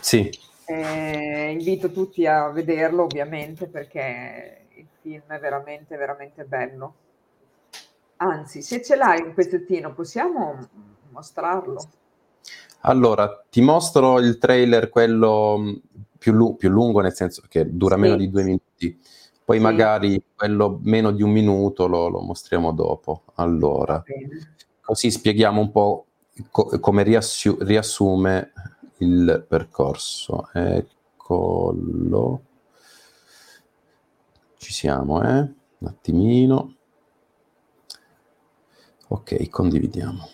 Sì, Eh, invito tutti a vederlo ovviamente perché il film è veramente, veramente bello. Anzi, se ce l'hai un pezzettino, possiamo mostrarlo? allora ti mostro il trailer, quello mh, più, lu- più lungo, nel senso che dura Sì. meno di due minuti. Poi Sì. magari quello meno di un minuto lo, lo mostriamo dopo. Allora, bene. Così spieghiamo un po' co- come riassu- riassume il percorso. Eccolo. Ci siamo, eh? Un attimino. Ok, condividiamo.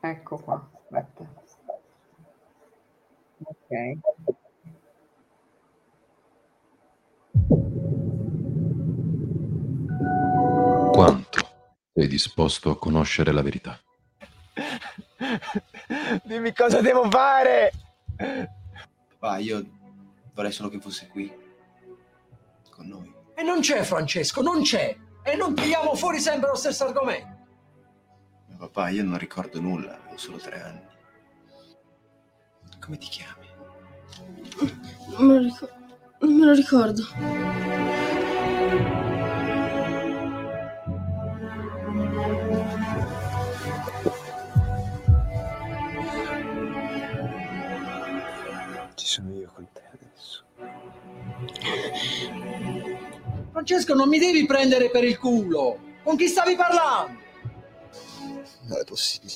Ecco qua, aspetta. Ok. Quanto sei disposto a conoscere la verità? Dimmi cosa devo fare. Papà, io vorrei solo che fosse qui. Con noi. E non c'è Francesco, non c'è. E non tiriamo fuori sempre lo stesso argomento. Ma papà, io non ricordo nulla, avevo solo tre anni. Come ti chiami? Non me lo, ric- non me lo ricordo. Ci sono io con te adesso. Francesco, non mi devi prendere per il culo! Con chi stavi parlando? Non è possibile.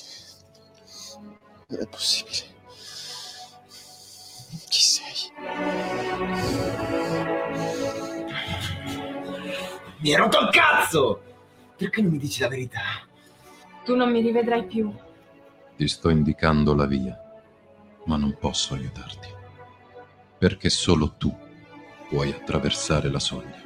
Non è possibile. Chi sei? Mi hai rotto il cazzo! Perché non mi dici la verità? Tu non mi rivedrai più. Ti sto indicando la via, ma non posso aiutarti. Perché solo tu puoi attraversare la soglia.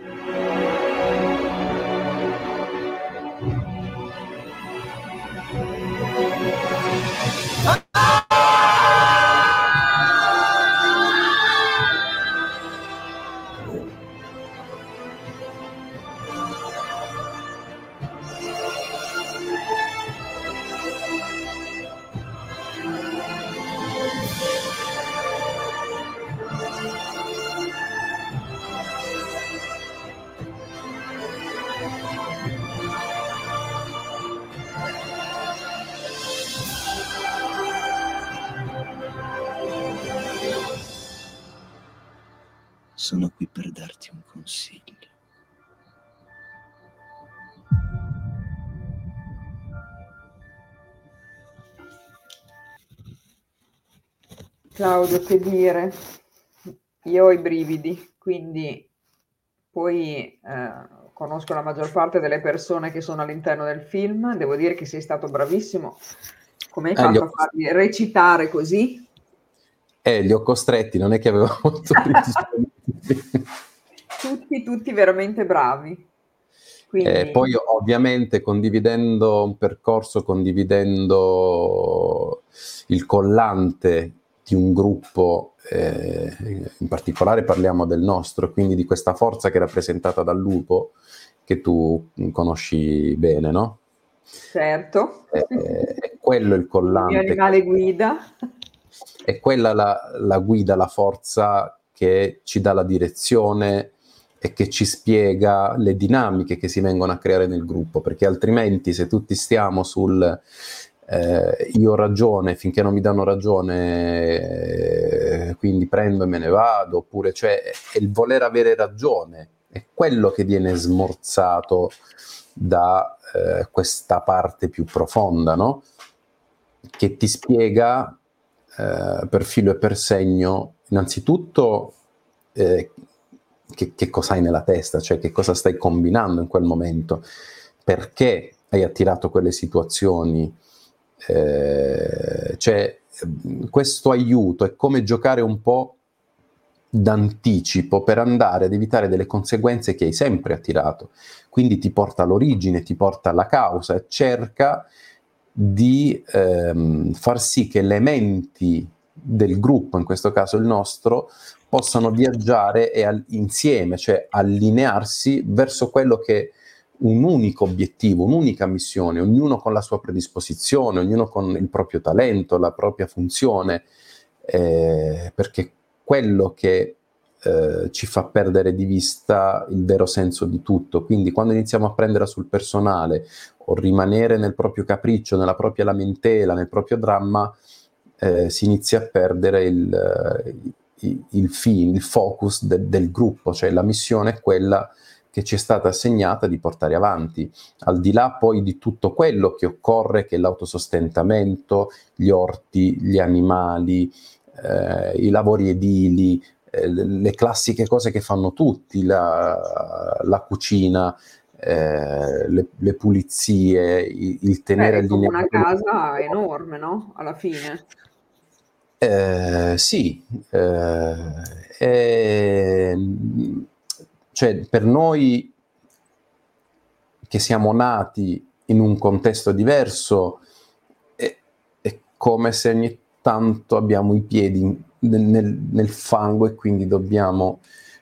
Claudio, che dire? Io ho i brividi, quindi poi eh, conosco la maggior parte delle persone che sono all'interno del film, devo dire che sei stato bravissimo. Come hai Eh, fatto ho- a farli recitare così? Eh, li ho costretti, non è che avevo molto. Tutti, tutti veramente bravi. Quindi, Eh, poi ovviamente condividendo un percorso, condividendo il collante di un gruppo, eh, in particolare parliamo del nostro, quindi di questa forza che è rappresentata dal lupo, che tu conosci bene, no? certo, Eh, è quello il il mio collante. animale guida. è quella la, la guida, la forza che ci dà la direzione e che ci spiega le dinamiche che si vengono a creare nel gruppo, perché altrimenti se tutti stiamo sul eh, io ho ragione finché non mi danno ragione, eh, quindi prendo e me ne vado, oppure cioè è il voler avere ragione, è quello che viene smorzato da eh, questa parte più profonda, no? Che ti spiega eh, per filo e per segno, innanzitutto eh, che, che cosa hai nella testa, cioè che cosa stai combinando in quel momento, perché hai attirato quelle situazioni, eh, cioè questo aiuto è come giocare un po' d'anticipo per andare ad evitare delle conseguenze che hai sempre attirato, quindi ti porta all'origine, ti porta alla causa e cerca di ehm, far sì che elementi del gruppo, in questo caso il nostro, possano viaggiare e al- insieme, cioè allinearsi verso quello che un unico obiettivo, un'unica missione, ognuno con la sua predisposizione, ognuno con il proprio talento, la propria funzione, eh, perché quello che eh, ci fa perdere di vista il vero senso di tutto. Quindi quando iniziamo a prendere sul personale o rimanere nel proprio capriccio, nella propria lamentela, nel proprio dramma, eh, si inizia a perdere il, eh, il, il fine, il focus de- del gruppo, cioè la missione è quella che ci è stata assegnata di portare avanti, al di là poi di tutto quello che occorre, che è l'autosostentamento, gli orti, gli animali, eh, i lavori edili, eh, le classiche cose che fanno tutti, la, la cucina, eh, le, le pulizie, il, il tenere è come una casa enorme, no? Alla fine. Eh, sì, eh, cioè per noi che siamo nati in un contesto diverso è, è come se ogni tanto abbiamo i piedi nel, nel- fango e quindi dobbiamo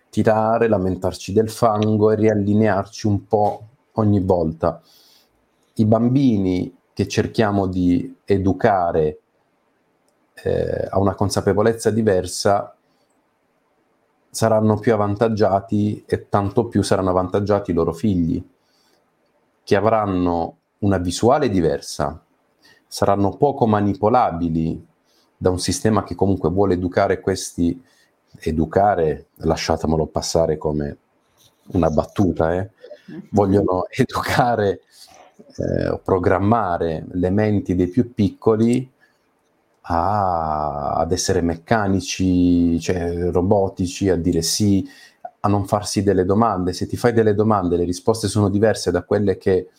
tirare, lamentarci del fango e riallinearci un po' ogni volta. I bambini che cerchiamo di educare eh, a una consapevolezza diversa saranno più avvantaggiati e tanto più saranno avvantaggiati i loro figli, che avranno una visuale diversa, saranno poco manipolabili da un sistema che comunque vuole educare questi educare, lasciatemelo passare come una battuta, eh, vogliono educare eh, programmare le menti dei più piccoli a, ad essere meccanici, cioè robotici, a dire sì, a non farsi delle domande. Se ti fai delle domande, le risposte sono diverse da quelle che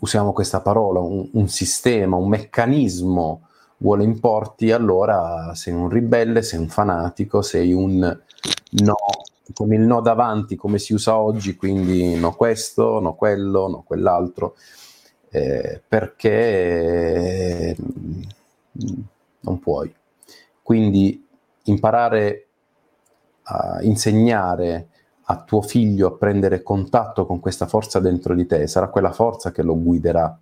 usiamo questa parola, un, un sistema, un meccanismo vuole importi, allora sei un ribelle, sei un fanatico, sei un no, con il no davanti come si usa oggi, quindi no questo, no quello, no quell'altro, eh, perché mm, non puoi. Quindi imparare a insegnare a tuo figlio a prendere contatto con questa forza dentro di te, sarà quella forza che lo guiderà.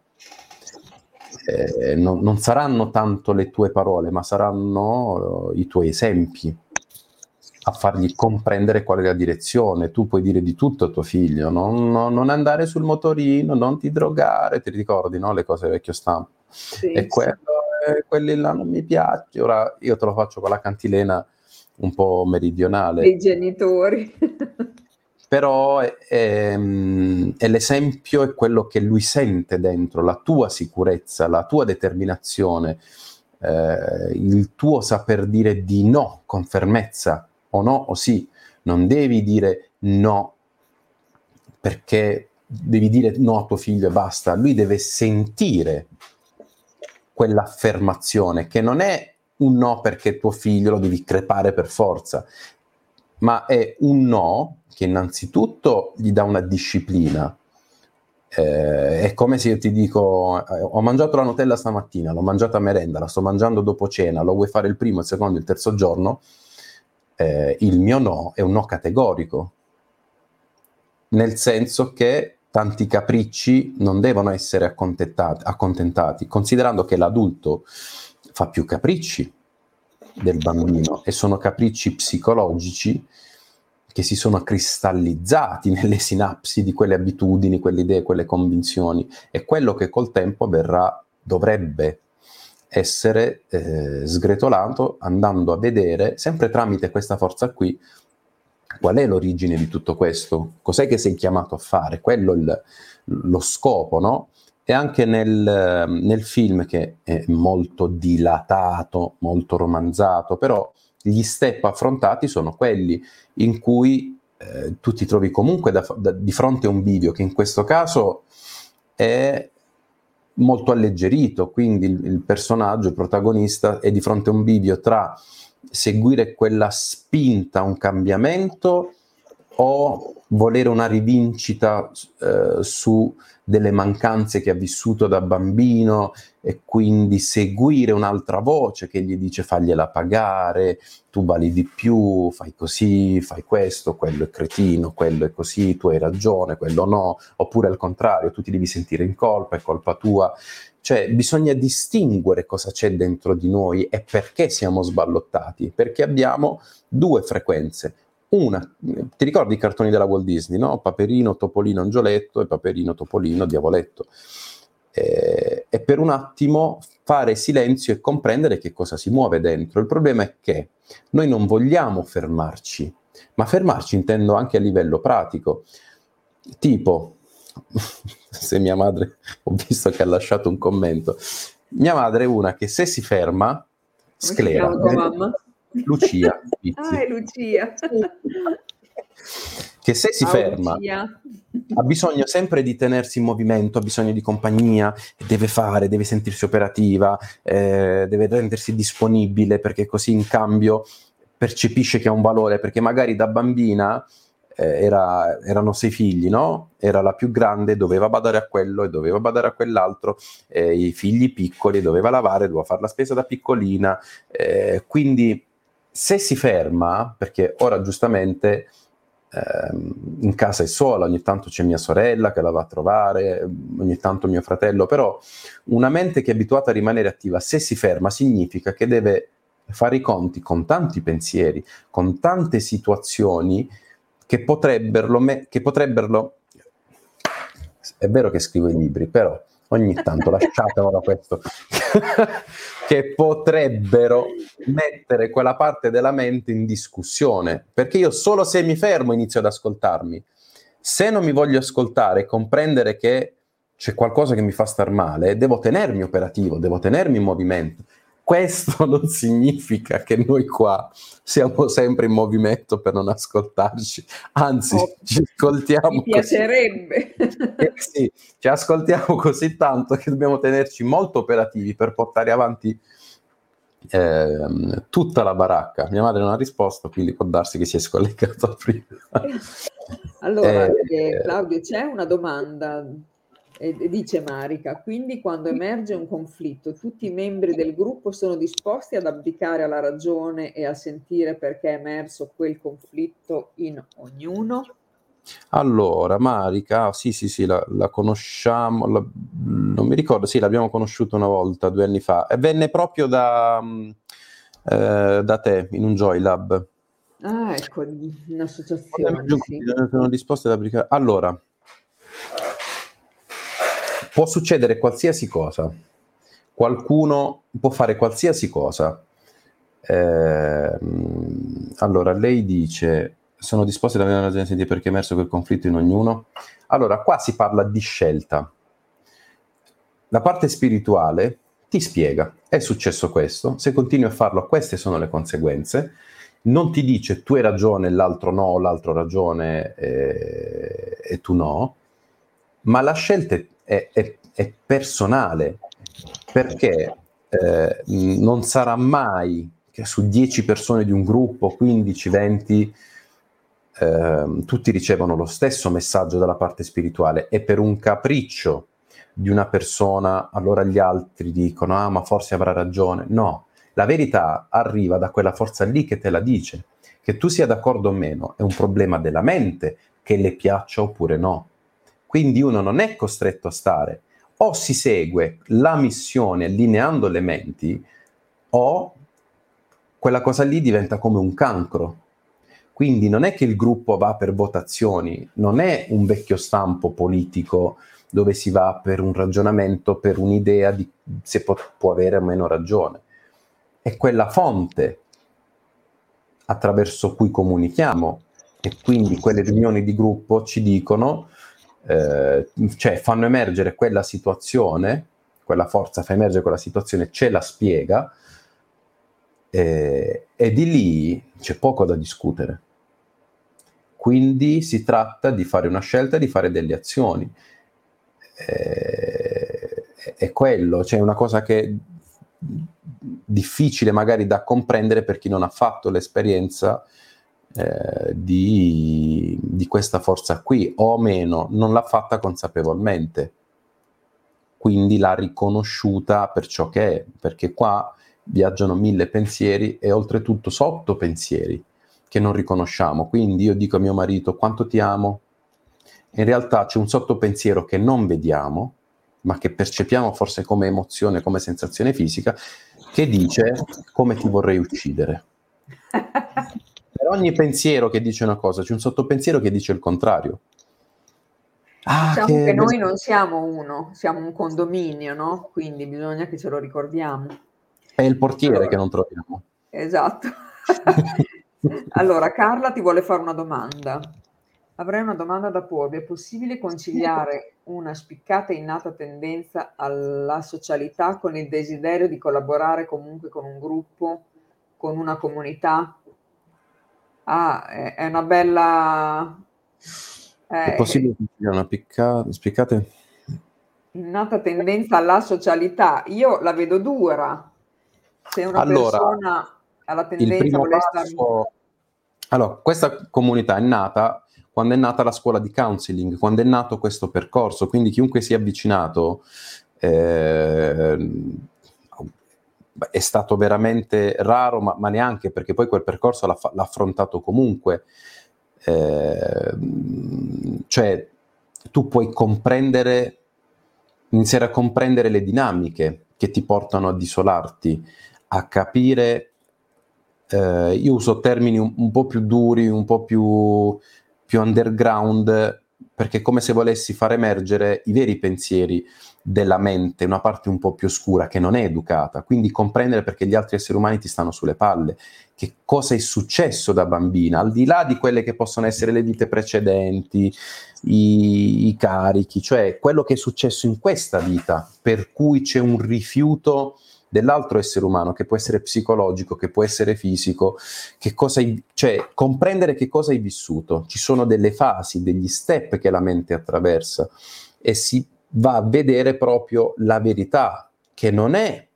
Eh, non, non, saranno tanto le tue parole, ma saranno uh, i tuoi esempi a fargli comprendere qual è la direzione. Tu puoi dire di tutto a tuo figlio, non, non, non andare sul motorino, non ti drogare, ti ricordi no? le cose vecchio stampo. Sì, e quello, eh, quelli là non mi piace. Ora io te lo faccio con la cantilena un po' meridionale. Dei genitori. Però è, è, è, l'esempio, è quello che lui sente dentro, la tua sicurezza, la tua determinazione, eh, il tuo saper dire di no con fermezza, o no o sì. Non devi dire no perché devi dire no a tuo figlio e basta. Lui deve sentire quell'affermazione che non è un no perché tuo figlio lo devi crepare per forza, ma è un no che innanzitutto gli dà una disciplina. Eh, è come se io ti dico: eh, Ho mangiato la Nutella stamattina, l'ho mangiata a merenda, la sto mangiando dopo cena, lo vuoi fare il primo, il secondo, il terzo giorno? Eh, il mio no è un no categorico, nel senso che tanti capricci non devono essere accontentati, accontentati considerando che l'adulto fa più capricci del bambino e sono capricci psicologici che si sono cristallizzati nelle sinapsi di quelle abitudini, quelle idee, quelle convinzioni. E quello che col tempo verrà, dovrebbe essere eh, sgretolato andando a vedere, sempre tramite questa forza qui, qual è l'origine di tutto questo, cos'è che sei chiamato a fare, quello il, lo scopo, no? E anche nel, nel film, che è molto dilatato, molto romanzato, però gli step affrontati sono quelli in cui eh, tu ti trovi comunque da, da, di fronte a un video che in questo caso è molto alleggerito, quindi il, il, personaggio, il protagonista è di fronte a un video tra seguire quella spinta, un cambiamento o volere una rivincita eh, su delle mancanze che ha vissuto da bambino e quindi seguire un'altra voce che gli dice fagliela pagare, tu vali di più, fai così, fai questo, quello è cretino, quello è così, tu hai ragione, quello no, oppure al contrario, tu ti devi sentire in colpa, è colpa tua. Cioè bisogna distinguere cosa c'è dentro di noi e perché siamo sballottati, perché abbiamo due frequenze, una, ti ricordi i cartoni della Walt Disney, no? Paperino, Topolino, Angioletto e Paperino, Topolino, Diavoletto. Eh, e per un attimo fare silenzio e comprendere che cosa si muove dentro. Il problema è che noi non vogliamo fermarci, ma fermarci intendo anche a livello pratico. Tipo, se mia madre, ho visto che ha lasciato un commento, mia madre è una che se si ferma, sclera. Come Lucia. ah, è Lucia. che se si Ciao, ferma Lucia. ha bisogno sempre di tenersi in movimento, ha bisogno di compagnia, deve fare, deve sentirsi operativa, eh, deve rendersi disponibile perché così in cambio percepisce che ha un valore, perché magari da bambina eh, era, erano sei figli, no? Era la più grande, doveva badare a quello e doveva badare a quell'altro, eh, i figli piccoli, doveva lavare, doveva fare la spesa da piccolina, eh, quindi se si ferma, perché ora giustamente ehm, in casa è sola, ogni tanto c'è mia sorella che la va a trovare, ogni tanto mio fratello, però una mente che è abituata a rimanere attiva, se si ferma significa che deve fare i conti con tanti pensieri, con tante situazioni che potrebbero, me- che potrebbero è vero che scrivo i libri, però ogni tanto lasciate ora questo che potrebbero mettere quella parte della mente in discussione, perché io solo se mi fermo inizio ad ascoltarmi. Se non mi voglio ascoltare e comprendere che c'è qualcosa che mi fa star male, devo tenermi operativo, devo tenermi in movimento. Questo non significa che noi qua siamo sempre in movimento per non ascoltarci, anzi Oh, ci ascoltiamo Mi così, piacerebbe. eh sì, ci ascoltiamo così tanto che dobbiamo tenerci molto operativi per portare avanti ehm, tutta la baracca. Mia madre non ha risposto, quindi può darsi che si è scollegato prima. Allora, Eh, eh, Claudio, c'è una domanda, eh, dice Marica, quindi quando emerge un conflitto, tutti i membri del gruppo sono disposti ad abdicare alla ragione e a sentire perché è emerso quel conflitto in ognuno? Allora, Marica, sì, sì, sì, la, la conosciamo, la- non mi ricordo, sì, l'abbiamo conosciuta una volta, due anni fa, e venne proprio da, eh, da te in un Joy Lab. Ah, ecco, un'associazione, sì. Sono disposti ad applicare. Allora, può succedere qualsiasi cosa. Qualcuno può fare qualsiasi cosa. Ehm, allora, lei dice: Sono disposti ad avere una ragione di perché è emerso quel conflitto in ognuno. Allora, qua si parla di scelta. La parte spirituale ti spiega: è successo questo, se continui a farlo, queste sono le conseguenze non ti dice tu hai ragione, l'altro no, l'altro ragione eh, e tu no, ma la scelta è, è- è personale perché eh, non sarà mai che su 10 persone di un gruppo, 15, 20, ehm, tutti ricevono lo stesso messaggio dalla parte spirituale e per un capriccio di una persona allora gli altri dicono ah ma forse avrà ragione. No, la verità arriva da quella forza lì che te la dice. Che tu sia d'accordo o meno è un problema della mente che le piaccia oppure no. Quindi uno non è costretto a stare. O si segue la missione allineando le menti, o quella cosa lì diventa come un cancro. Quindi non è che il gruppo va per votazioni, non è un vecchio stampo politico dove si va per un ragionamento, per un'idea di se può, può avere o meno ragione è quella fonte attraverso cui comunichiamo e quindi quelle riunioni di gruppo ci dicono, eh, cioè fanno emergere quella situazione, quella forza fa emergere quella situazione, ce la spiega eh, e di lì c'è poco da discutere. Quindi si tratta di fare una scelta, di fare delle azioni. Eh, è quello, cioè una cosa che è difficile magari da comprendere per chi non ha fatto l'esperienza eh, di, di questa forza qui, o meno non l'ha fatta consapevolmente, quindi l'ha riconosciuta per ciò che è, perché qua viaggiano mille pensieri e oltretutto sotto pensieri che non riconosciamo. Quindi io dico a mio marito quanto ti amo, in realtà c'è un sottopensiero che non vediamo, ma che percepiamo forse come emozione, come sensazione fisica, che dice come ti vorrei uccidere. Ogni pensiero che dice una cosa, c'è un sottopensiero che dice il contrario. Ah, Diciamo che- che noi non siamo uno, siamo un condominio, no? Quindi bisogna che ce lo ricordiamo. È il portiere Allora. che non troviamo. Esatto. Allora, Carla ti vuole fare una domanda. Avrei una domanda da porvi. È possibile conciliare una spiccata e innata tendenza alla socialità con il desiderio di collaborare comunque con un gruppo, con una comunità? Ah, è è una bella... È eh, possibile conciliare una picca- spiccate? innata tendenza alla socialità. Io la vedo dura. Se una Allora, persona ha la tendenza a voler stare... passo... Allora, questa comunità è nata quando è nata la scuola di counseling, quando è nato questo percorso, quindi chiunque si è avvicinato eh, è stato veramente raro, ma, ma neanche perché poi quel percorso l'ha, l'ha affrontato comunque. Eh, cioè, tu puoi comprendere, iniziare a comprendere le dinamiche che ti portano ad isolarti, a capire eh, io uso termini un, un po' più duri, un po' più, più underground perché è come se volessi far emergere i veri pensieri della mente, una parte un po' più oscura che non è educata, quindi comprendere perché gli altri esseri umani ti stanno sulle palle, che cosa è successo da bambina, al di là di quelle che possono essere le vite precedenti, i, i carichi, cioè quello che è successo in questa vita, per cui c'è un rifiuto dell'altro essere umano, che può essere psicologico, che può essere fisico, che cosa hai, cioè comprendere che cosa hai vissuto. Ci sono delle fasi, degli step che la mente attraversa e si va a vedere proprio la verità, che non è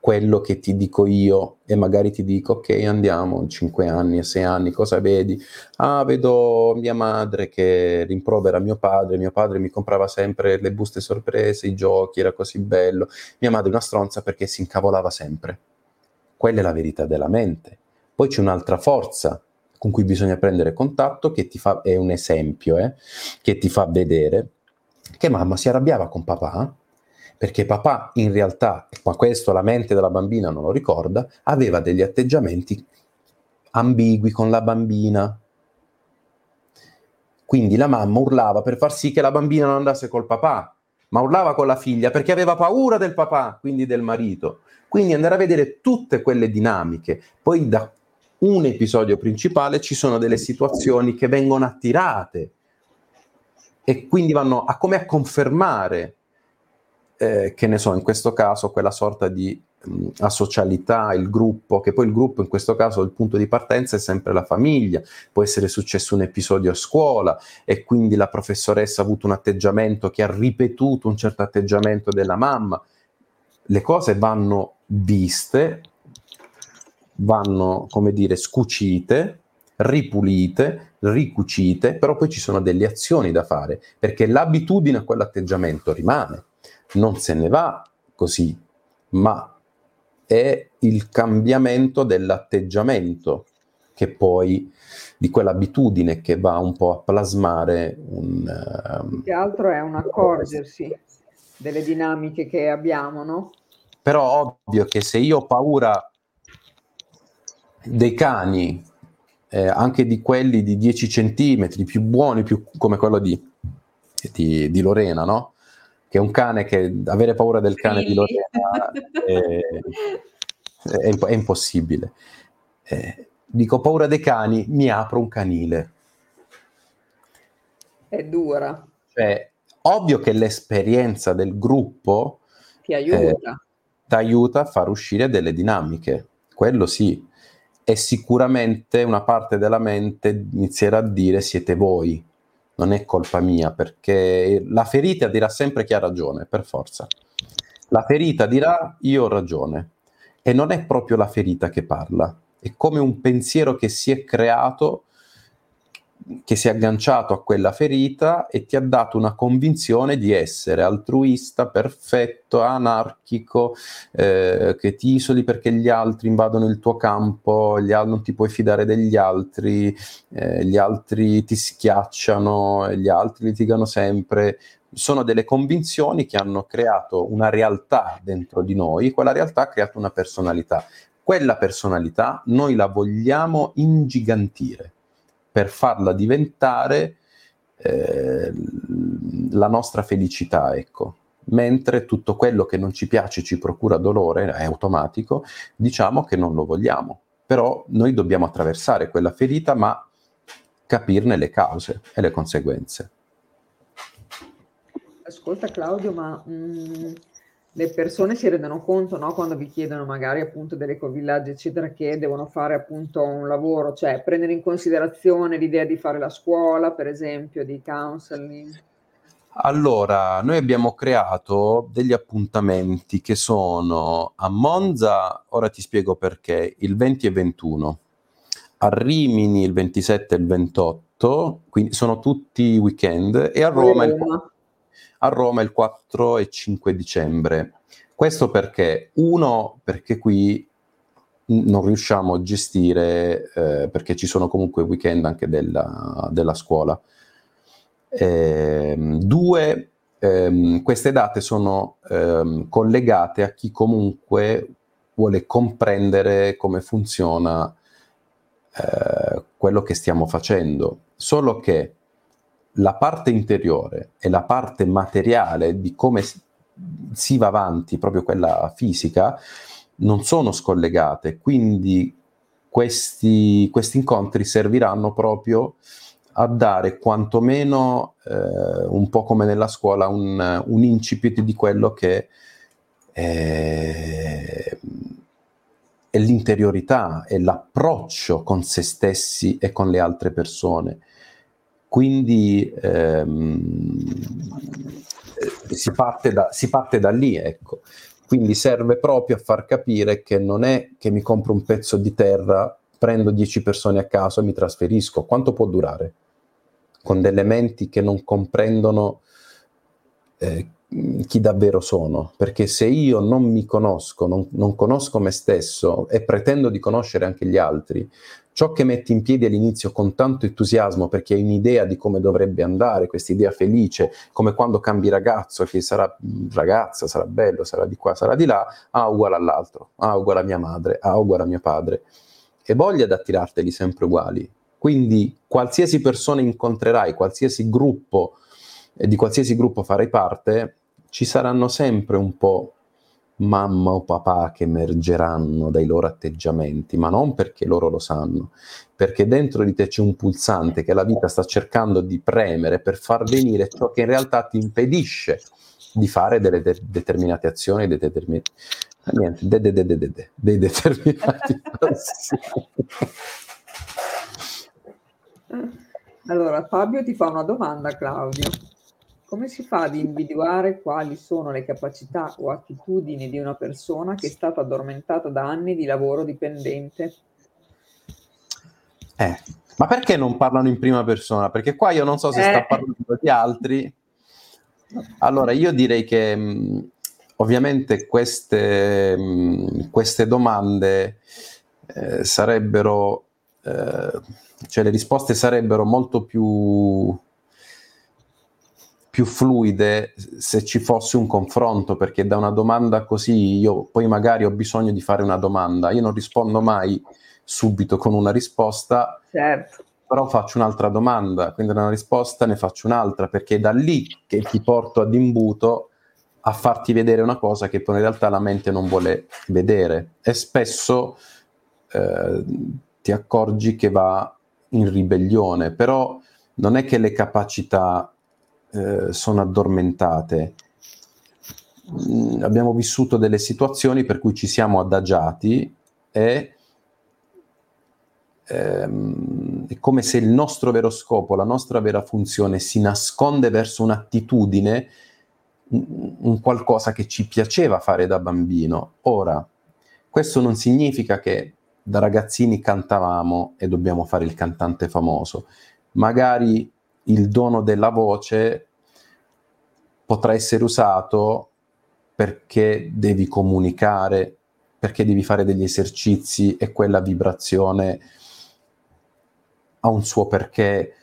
quello che ti dico io e magari ti dico ok andiamo in 5 anni e 6 anni cosa vedi? Ah vedo mia madre che rimprovera mio padre mio padre mi comprava sempre le buste sorprese i giochi era così bello mia madre una stronza perché si incavolava sempre. Quella è la verità della mente. Poi c'è un'altra forza con cui bisogna prendere contatto che ti fa è un esempio eh, che ti fa vedere che mamma si arrabbiava con papà perché papà in realtà, ma questo la mente della bambina non lo ricorda, aveva degli atteggiamenti ambigui con la bambina. Quindi la mamma urlava per far sì che la bambina non andasse col papà, ma urlava con la figlia perché aveva paura del papà, quindi del marito. Quindi andare a vedere tutte quelle dinamiche. Poi da un episodio principale ci sono delle situazioni che vengono attirate e quindi vanno a come a confermare eh, che ne so, in questo caso quella sorta di mh, asocialità, il gruppo, che poi il gruppo in questo caso il punto di partenza è sempre la famiglia, può essere successo un episodio a scuola e quindi la professoressa ha avuto un atteggiamento che ha ripetuto un certo atteggiamento della mamma. Le cose vanno viste, vanno, come dire, scucite, ripulite, ricucite, però poi ci sono delle azioni da fare, perché l'abitudine a quell'atteggiamento rimane non se ne va così, ma è il cambiamento dell'atteggiamento che poi di quell'abitudine che va un po' a plasmare un... Um, che altro è un accorgersi delle dinamiche che abbiamo, no? Però ovvio che se io ho paura dei cani, eh, anche di quelli di 10 centimetri, più buoni, più come quello di, di, di Lorena, no? che è un cane che avere paura del cane sì. di Lorena è, è, è impossibile. Eh, dico paura dei cani, mi apro un canile. È dura. Cioè, ovvio che l'esperienza del gruppo ti aiuta. Eh, ti aiuta a far uscire delle dinamiche, quello sì. E sicuramente una parte della mente inizierà a dire siete voi, non è colpa mia, perché la ferita dirà sempre chi ha ragione, per forza. La ferita dirà io ho ragione. E non è proprio la ferita che parla, è come un pensiero che si è creato che si è agganciato a quella ferita e ti ha dato una convinzione di essere altruista, perfetto, anarchico, eh, che ti isoli perché gli altri invadono il tuo campo, gli non ti puoi fidare degli altri, eh, gli altri ti schiacciano, gli altri litigano sempre. Sono delle convinzioni che hanno creato una realtà dentro di noi, quella realtà ha creato una personalità. Quella personalità noi la vogliamo ingigantire per farla diventare eh, la nostra felicità, ecco. Mentre tutto quello che non ci piace ci procura dolore, è automatico, diciamo che non lo vogliamo. Però noi dobbiamo attraversare quella ferita, ma capirne le cause e le conseguenze. Ascolta Claudio, ma mh, mm, le persone si rendono conto, no, quando vi chiedono magari appunto dell'ecovillaggi, eccetera, che devono fare appunto un lavoro, cioè prendere in considerazione l'idea di fare la scuola, per esempio, di counseling. Allora, noi abbiamo creato degli appuntamenti che sono a Monza, ora ti spiego perché, il 20 e 21, a Rimini il 27 e il 28, quindi sono tutti weekend, e a Roma, il, a Roma il 4 e 5 dicembre. Questo perché, uno, perché qui non riusciamo a gestire, eh, perché ci sono comunque weekend anche della, della scuola. Eh, due, ehm, queste date sono ehm, collegate a chi comunque vuole comprendere come funziona eh, quello che stiamo facendo. Solo che la parte interiore e la parte materiale di come si, va avanti, proprio quella fisica, non sono scollegate, quindi questi, questi incontri serviranno proprio a dare quantomeno eh, un po' come nella scuola un, un incipit di quello che è, è l'interiorità, è l'approccio con se stessi e con le altre persone. Quindi ehm, si, parte da, si parte da lì, ecco. Quindi serve proprio a far capire che non è che mi compro un pezzo di terra, prendo 10 persone a caso e mi trasferisco. Quanto può durare? Con delle menti che non comprendono eh, chi davvero sono, perché se io non mi conosco, non, non, conosco me stesso e pretendo di conoscere anche gli altri, ciò che metti in piedi all'inizio con tanto entusiasmo perché hai un'idea di come dovrebbe andare, questa idea felice, come quando cambi ragazzo, che sarà ragazza, sarà bello, sarà di qua, sarà di là, ah, uguale all'altro, ah, uguale a mia madre, ah, uguale a mio padre, e voglia di attirarteli sempre uguali. Quindi qualsiasi persona incontrerai, qualsiasi gruppo, di qualsiasi gruppo farai parte, ci saranno sempre un po' mamma o papà che emergeranno dai loro atteggiamenti, ma non perché loro lo sanno, perché dentro di te c'è un pulsante che la vita sta cercando di premere per far venire ciò che in realtà ti impedisce di fare delle de- determinate azioni, dei determinati, niente, de- de- de- de- de- de- dei determinati. Allora, Fabio ti fa una domanda, Claudio. Come si fa ad individuare quali sono le capacità o attitudini di una persona che è stata addormentata da anni di lavoro dipendente? Eh, ma perché non parlano in prima persona? Perché qua io non so se eh. sta parlando di altri. Allora, io direi che mh, ovviamente queste, mh, queste domande eh, sarebbero, eh, cioè le risposte sarebbero molto più più fluide se ci fosse un confronto, perché da una domanda così io poi magari ho bisogno di fare una domanda, io non rispondo mai subito con una risposta, certo. però faccio un'altra domanda, quindi da una risposta ne faccio un'altra, perché è da lì che ti porto ad imbuto a farti vedere una cosa che poi in realtà la mente non vuole vedere. E spesso eh, ti accorgi che va in ribellione, però non è che le capacità eh, sono addormentate. Mm, abbiamo vissuto delle situazioni per cui ci siamo adagiati e ehm, è come se il nostro vero scopo, la nostra vera funzione si nasconde verso un'attitudine, un, un qualcosa che ci piaceva fare da bambino. Ora, questo non significa che da ragazzini cantavamo e dobbiamo fare il cantante famoso. Magari il dono della voce potrà essere usato perché devi comunicare, perché devi fare degli esercizi e quella vibrazione ha un suo perché.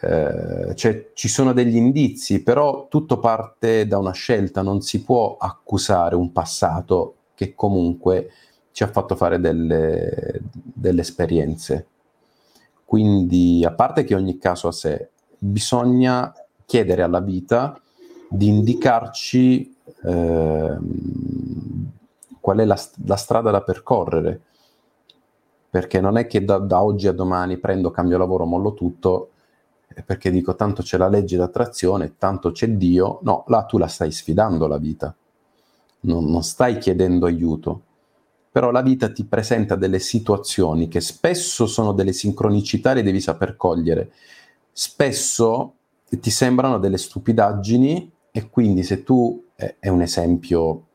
Eh, cioè, ci sono degli indizi, però tutto parte da una scelta, non si può accusare un passato che comunque ci ha fatto fare delle, delle esperienze. Quindi, a parte che ogni caso a sé, bisogna chiedere alla vita di indicarci eh, qual è la, la, strada da percorrere, perché non è che da, da, oggi a domani prendo, cambio lavoro, mollo tutto, perché dico tanto c'è la legge d'attrazione, tanto c'è Dio, no, là tu la stai sfidando la vita, non, non stai chiedendo aiuto, però la vita ti presenta delle situazioni che spesso sono delle sincronicità e devi saper cogliere spesso ti sembrano delle stupidaggini e quindi se tu, eh, è un esempio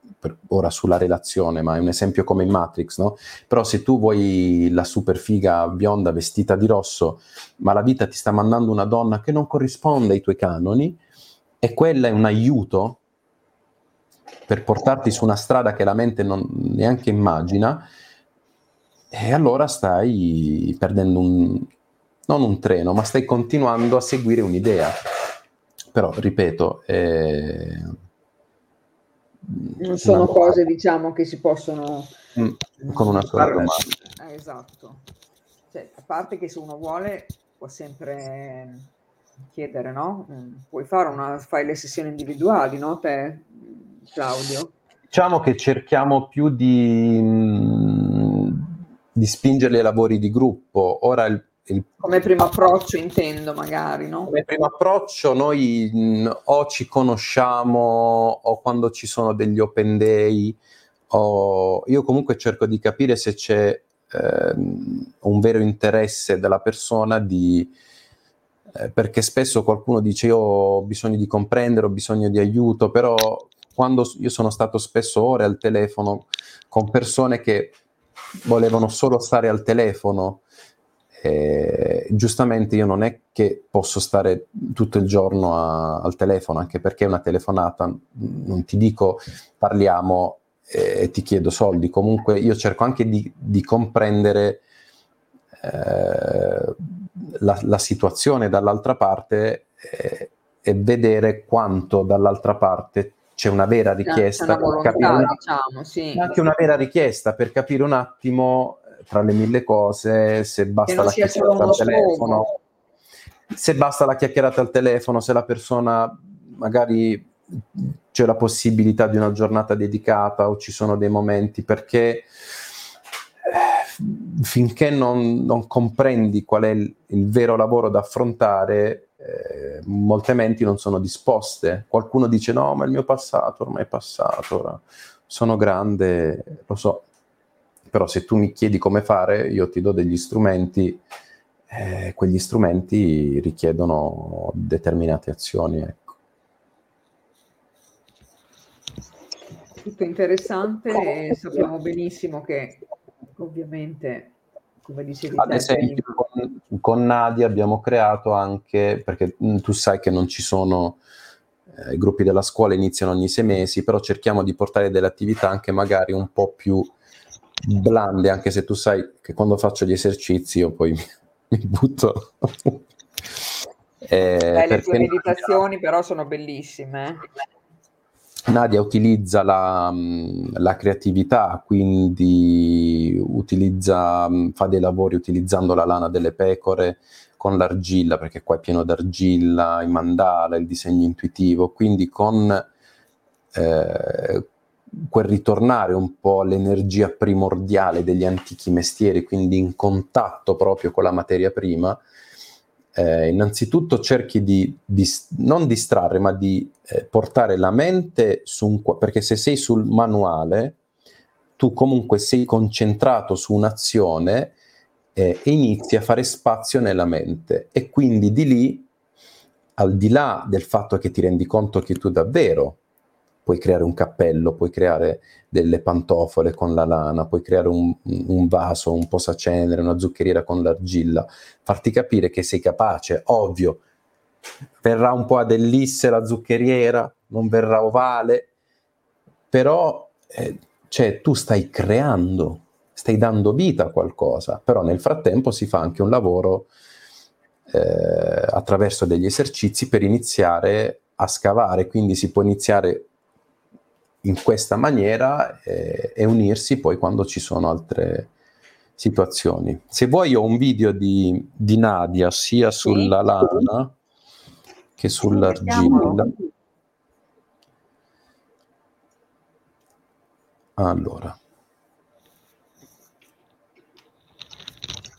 ora sulla relazione, ma è un esempio come in Matrix, no? Però se tu vuoi la super figa bionda vestita di rosso, ma la vita ti sta mandando una donna che non corrisponde ai tuoi canoni, e quella è un aiuto per portarti su una strada che la mente non neanche immagina, e allora stai perdendo un, non un treno, ma stai continuando a seguire un'idea. Però, ripeto, eh, non sono una... cose, diciamo, che si possono... Mm, con una sola domanda. Eh, esatto. Cioè, a parte che se uno vuole può sempre chiedere, no? Mm, Puoi fare una, fai le sessioni individuali, no? Te, Claudio. Diciamo che cerchiamo più di, mh, di spingerli ai lavori di gruppo. Ora il, il Come primo approccio intendo, magari, no? come primo approccio noi mh, o ci conosciamo o quando ci sono degli open day o io comunque cerco di capire se c'è ehm, un vero interesse della persona di eh, perché spesso qualcuno dice io ho bisogno di comprendere, ho bisogno di aiuto, però quando io sono stato spesso ore al telefono con persone che volevano solo stare al telefono, eh, giustamente io non è che posso stare tutto il giorno a- al telefono, anche perché una telefonata, non ti dico parliamo e ti chiedo soldi, comunque io cerco anche di, di comprendere eh, la, la situazione dall'altra parte eh, e vedere quanto dall'altra parte c'è una vera richiesta una capire volontà, un diciamo, sì. anche una vera richiesta per capire un attimo eh, tra le mille cose se basta la chiacchierata al telefono, se basta la chiacchierata al telefono, se la persona magari c'è la possibilità di una giornata dedicata o ci sono dei momenti perché eh, finché non, non comprendi qual è il, il vero lavoro da affrontare, eh, molte menti non sono disposte. Qualcuno dice no, ma il mio passato ormai è passato, ora sono grande, lo so, però se tu mi chiedi come fare, io ti do degli strumenti, eh, quegli strumenti richiedono determinate azioni. Ecco. Tutto interessante e sappiamo benissimo che ovviamente, come dicevi Ad esempio, prima, con, con Nadia abbiamo creato anche, perché mh, tu sai che non ci sono, eh, i gruppi della scuola iniziano ogni sei mesi, però cerchiamo di portare delle attività anche magari un po' più blande, anche se tu sai che quando faccio gli esercizi io poi mi, mi butto. Eh, Beh, le tue meditazioni però sono bellissime. eh. Nadia utilizza la, mh, la creatività, quindi utilizza, mh, fa dei lavori utilizzando la lana delle pecore con l'argilla, perché qua è pieno d'argilla, i mandala, il disegno intuitivo, quindi con eh, quel ritornare un po' all'energia primordiale degli antichi mestieri, quindi in contatto proprio con la materia prima, eh, innanzitutto cerchi di, dis- non distrarre, ma di eh, portare la mente su un perché se sei sul manuale, tu comunque sei concentrato su un'azione eh, e inizi a fare spazio nella mente. E quindi di lì, al di là del fatto che ti rendi conto che tu davvero puoi creare un cappello, puoi creare delle pantofole con la lana, puoi creare un, un vaso, un posacenere, una zuccheriera con l'argilla, farti capire che sei capace, ovvio, verrà un po' ad ellisse la zuccheriera, non verrà ovale, però eh, cioè, tu stai creando, stai dando vita a qualcosa, però nel frattempo si fa anche un lavoro eh, attraverso degli esercizi per iniziare a scavare, quindi si può iniziare in questa maniera eh, e unirsi poi quando ci sono altre situazioni. Se vuoi ho un video di, di Nadia sia sulla lana che sull'argilla. Allora.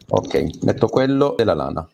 Ok, metto quello della lana.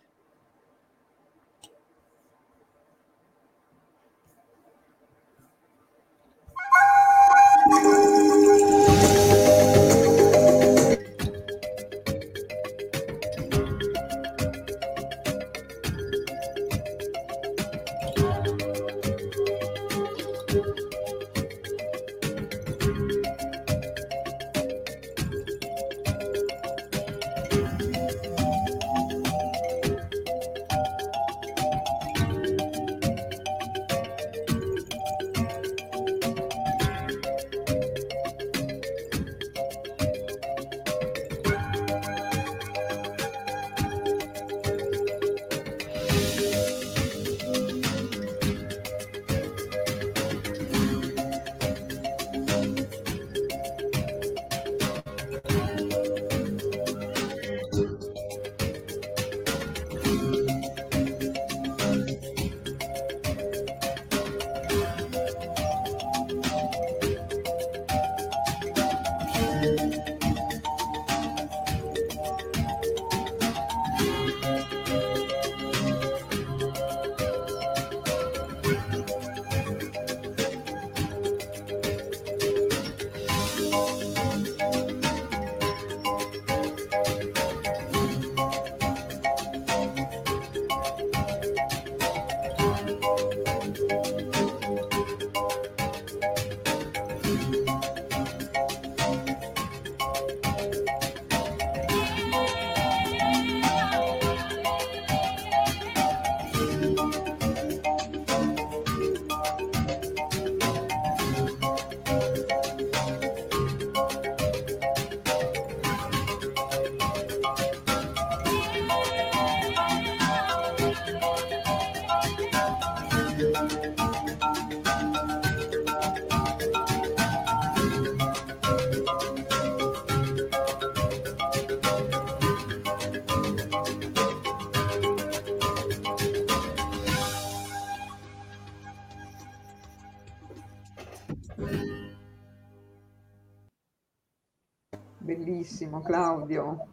Bellissimo, Claudio.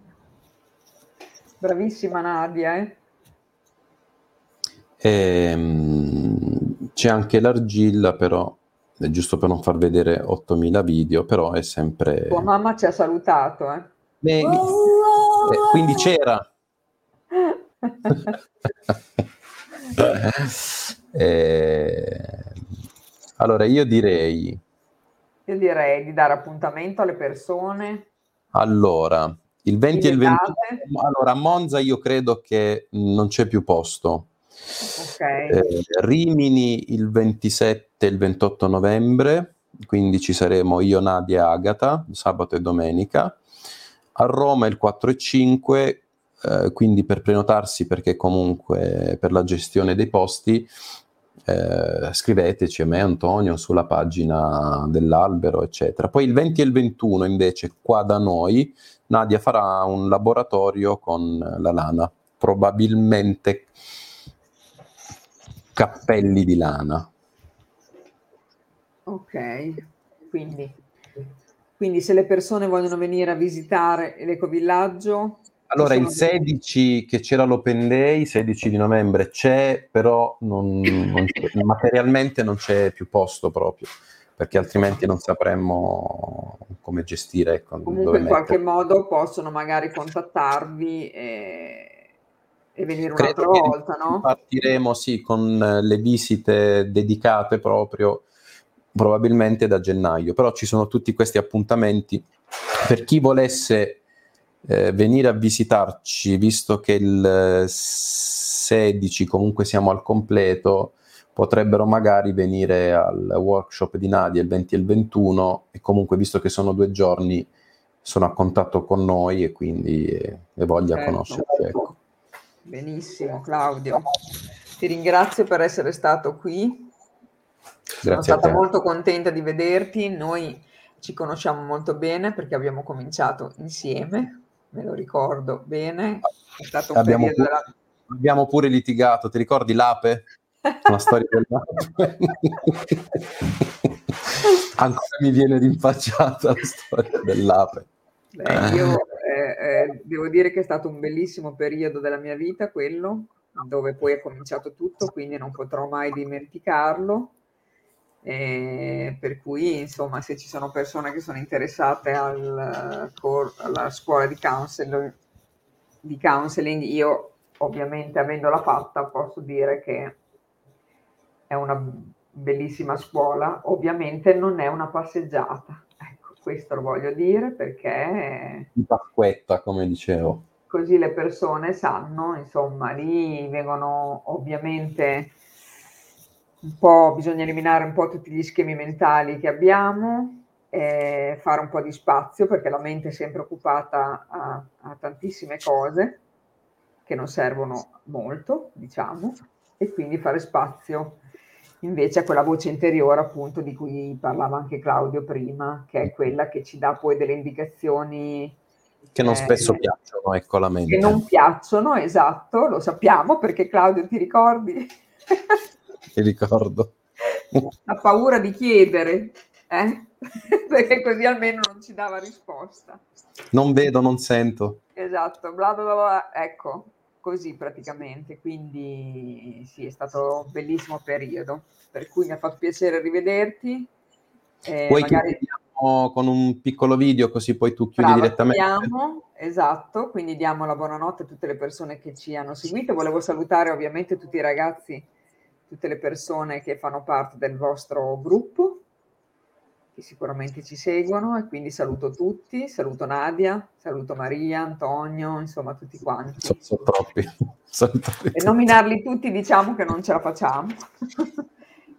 Bravissima Nadia, eh? Ehm, c'è anche l'argilla, però, è giusto per non far vedere 8000 video, però è sempre... Tua mamma ci ha salutato, eh? Eh, eh, quindi c'era. Eh, allora, io direi... Io direi di dare appuntamento alle persone. Allora, il 20 e il 21... Diventate. Allora, a Monza io credo che non c'è più posto. Ok. Eh, Rimini il 27 e il 28 novembre, quindi ci saremo io, Nadia e Agata, sabato e domenica. A Roma il 4 e 5, eh, quindi per prenotarsi, perché comunque per la gestione dei posti, eh, scriveteci a me, Antonio, sulla pagina dell'albero, eccetera. Poi il 20 e il 21 invece qua da noi, Nadia farà un laboratorio con la lana, probabilmente cappelli di lana. Ok, quindi, quindi se le persone vogliono venire a visitare l'ecovillaggio, Allora, il Possono- 16 che c'era l'Open Day, 16 di novembre c'è, però non- non c'è- materialmente non c'è più posto proprio, perché altrimenti non sapremmo come gestire, ecco, comunque in qualche modo possono magari contattarvi e, e venire Credo un'altra volta, no? Partiremo, sì, con eh, le visite dedicate proprio, probabilmente da gennaio, però ci sono tutti questi appuntamenti. Per chi volesse eh, venire a visitarci, visto che il eh, 16 comunque siamo al completo, potrebbero magari venire al workshop di Nadia il 20 e il 21 e comunque visto che sono due giorni sono a contatto con noi e quindi eh, e voglia Certo. conoscerci. Ecco. Benissimo, Claudio. Ti ringrazio per essere stato qui. Sono Grazie a stata molto contenta di vederti. Noi ci conosciamo molto bene perché abbiamo cominciato insieme, me lo ricordo bene. È stato un Abbiamo periodo pu- della... Abbiamo pure litigato, ti ricordi l'ape? La storia dell'ape. Ancora mi viene rinfacciata la storia dell'ape. Beh, io eh, eh, devo dire che è stato un bellissimo periodo della mia vita quello, dove poi è cominciato tutto, quindi non potrò mai dimenticarlo. Eh, per cui, insomma, se ci sono persone che sono interessate al, cor- alla scuola di counseling, di counseling, io ovviamente avendola fatta posso dire che è una bellissima scuola, ovviamente non è una passeggiata. Ecco, questo lo voglio dire perché Di Pasquetta, come dicevo. così le persone sanno, insomma, lì vengono ovviamente un po', bisogna eliminare un po' tutti gli schemi mentali che abbiamo, e fare un po' di spazio perché la mente è sempre occupata a, a tantissime cose che non servono molto, diciamo, e quindi fare spazio invece a quella voce interiore appunto di cui parlava anche Claudio prima, che è quella che ci dà poi delle indicazioni Che non Eh, spesso piacciono, ecco la mente. che non piacciono, esatto, lo sappiamo perché Claudio ti ricordi? Ti ricordo. ha paura di chiedere, eh? perché così almeno non ci dava risposta. Non vedo, non sento. Esatto, bla bla bla, ecco, così praticamente, quindi sì, è stato un bellissimo periodo, per cui mi ha fatto piacere rivederti. eh, Vuoi che magari con un piccolo video così poi tu chiudi Brava, direttamente? chiudiamo, esatto, quindi diamo la buonanotte a tutte le persone che ci hanno seguito. Volevo salutare ovviamente tutti i ragazzi, tutte le persone che fanno parte del vostro gruppo, che sicuramente ci seguono e quindi saluto tutti, saluto Nadia, saluto Maria, Antonio, insomma tutti quanti. Sono, sono troppi. Troppi. E nominarli tutti diciamo che non ce la facciamo.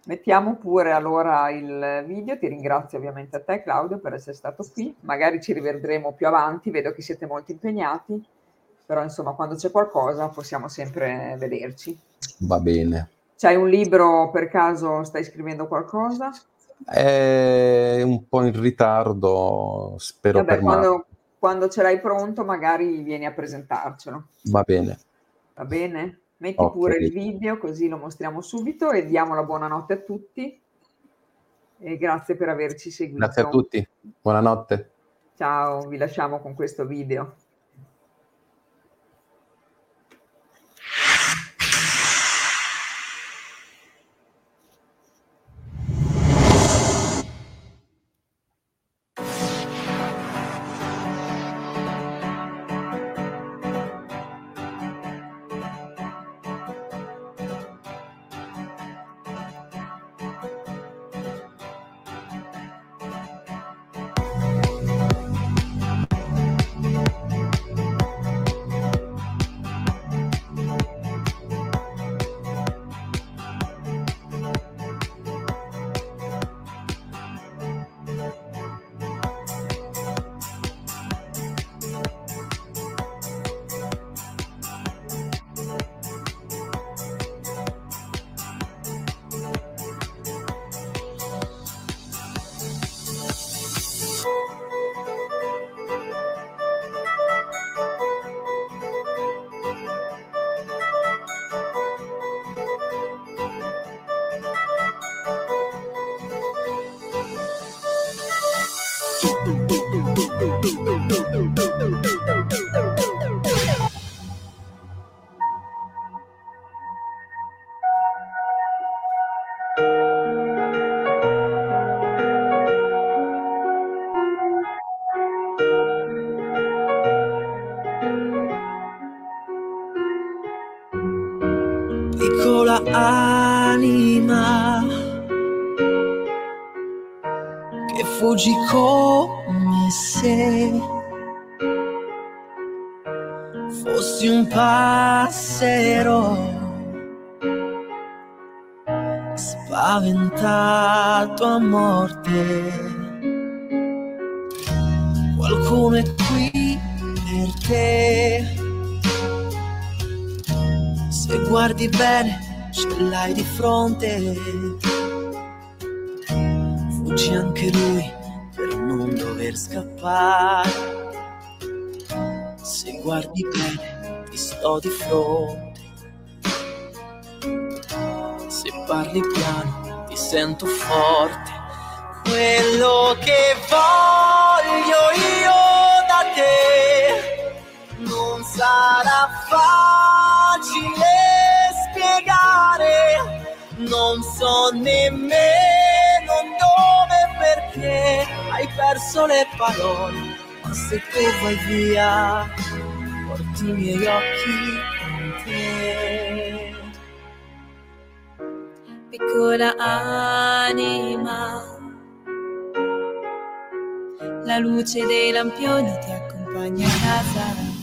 Mettiamo pure allora il video, ti ringrazio ovviamente a te Claudio per essere stato qui, magari ci rivedremo più avanti, vedo che siete molto impegnati, però insomma quando c'è qualcosa possiamo sempre vederci. Va bene. C'hai un libro per caso, stai scrivendo qualcosa? È un po' in ritardo, spero Vabbè, per quando, quando ce l'hai pronto magari vieni a presentarcelo, Va bene. va bene? Metti Ok. pure il video così lo mostriamo subito e diamo la buonanotte a tutti e grazie per averci seguito. Grazie a tutti. Buonanotte. Ciao, vi lasciamo con questo video. Che fuggi come se fossi un passero spaventato a morte. Qualcuno è qui per te. Se guardi bene, ce l'hai di fronte. Fuggi anche lui dover scappare. Se guardi bene, ti sto di fronte. Se parli piano, ti sento forte. Quello che voglio io da te non sarà facile spiegare. Non so nemmeno perso le parole. Ma se tu vai via, porti i miei occhi con te. piccola anima. La luce dei lampioni ti accompagna a casa.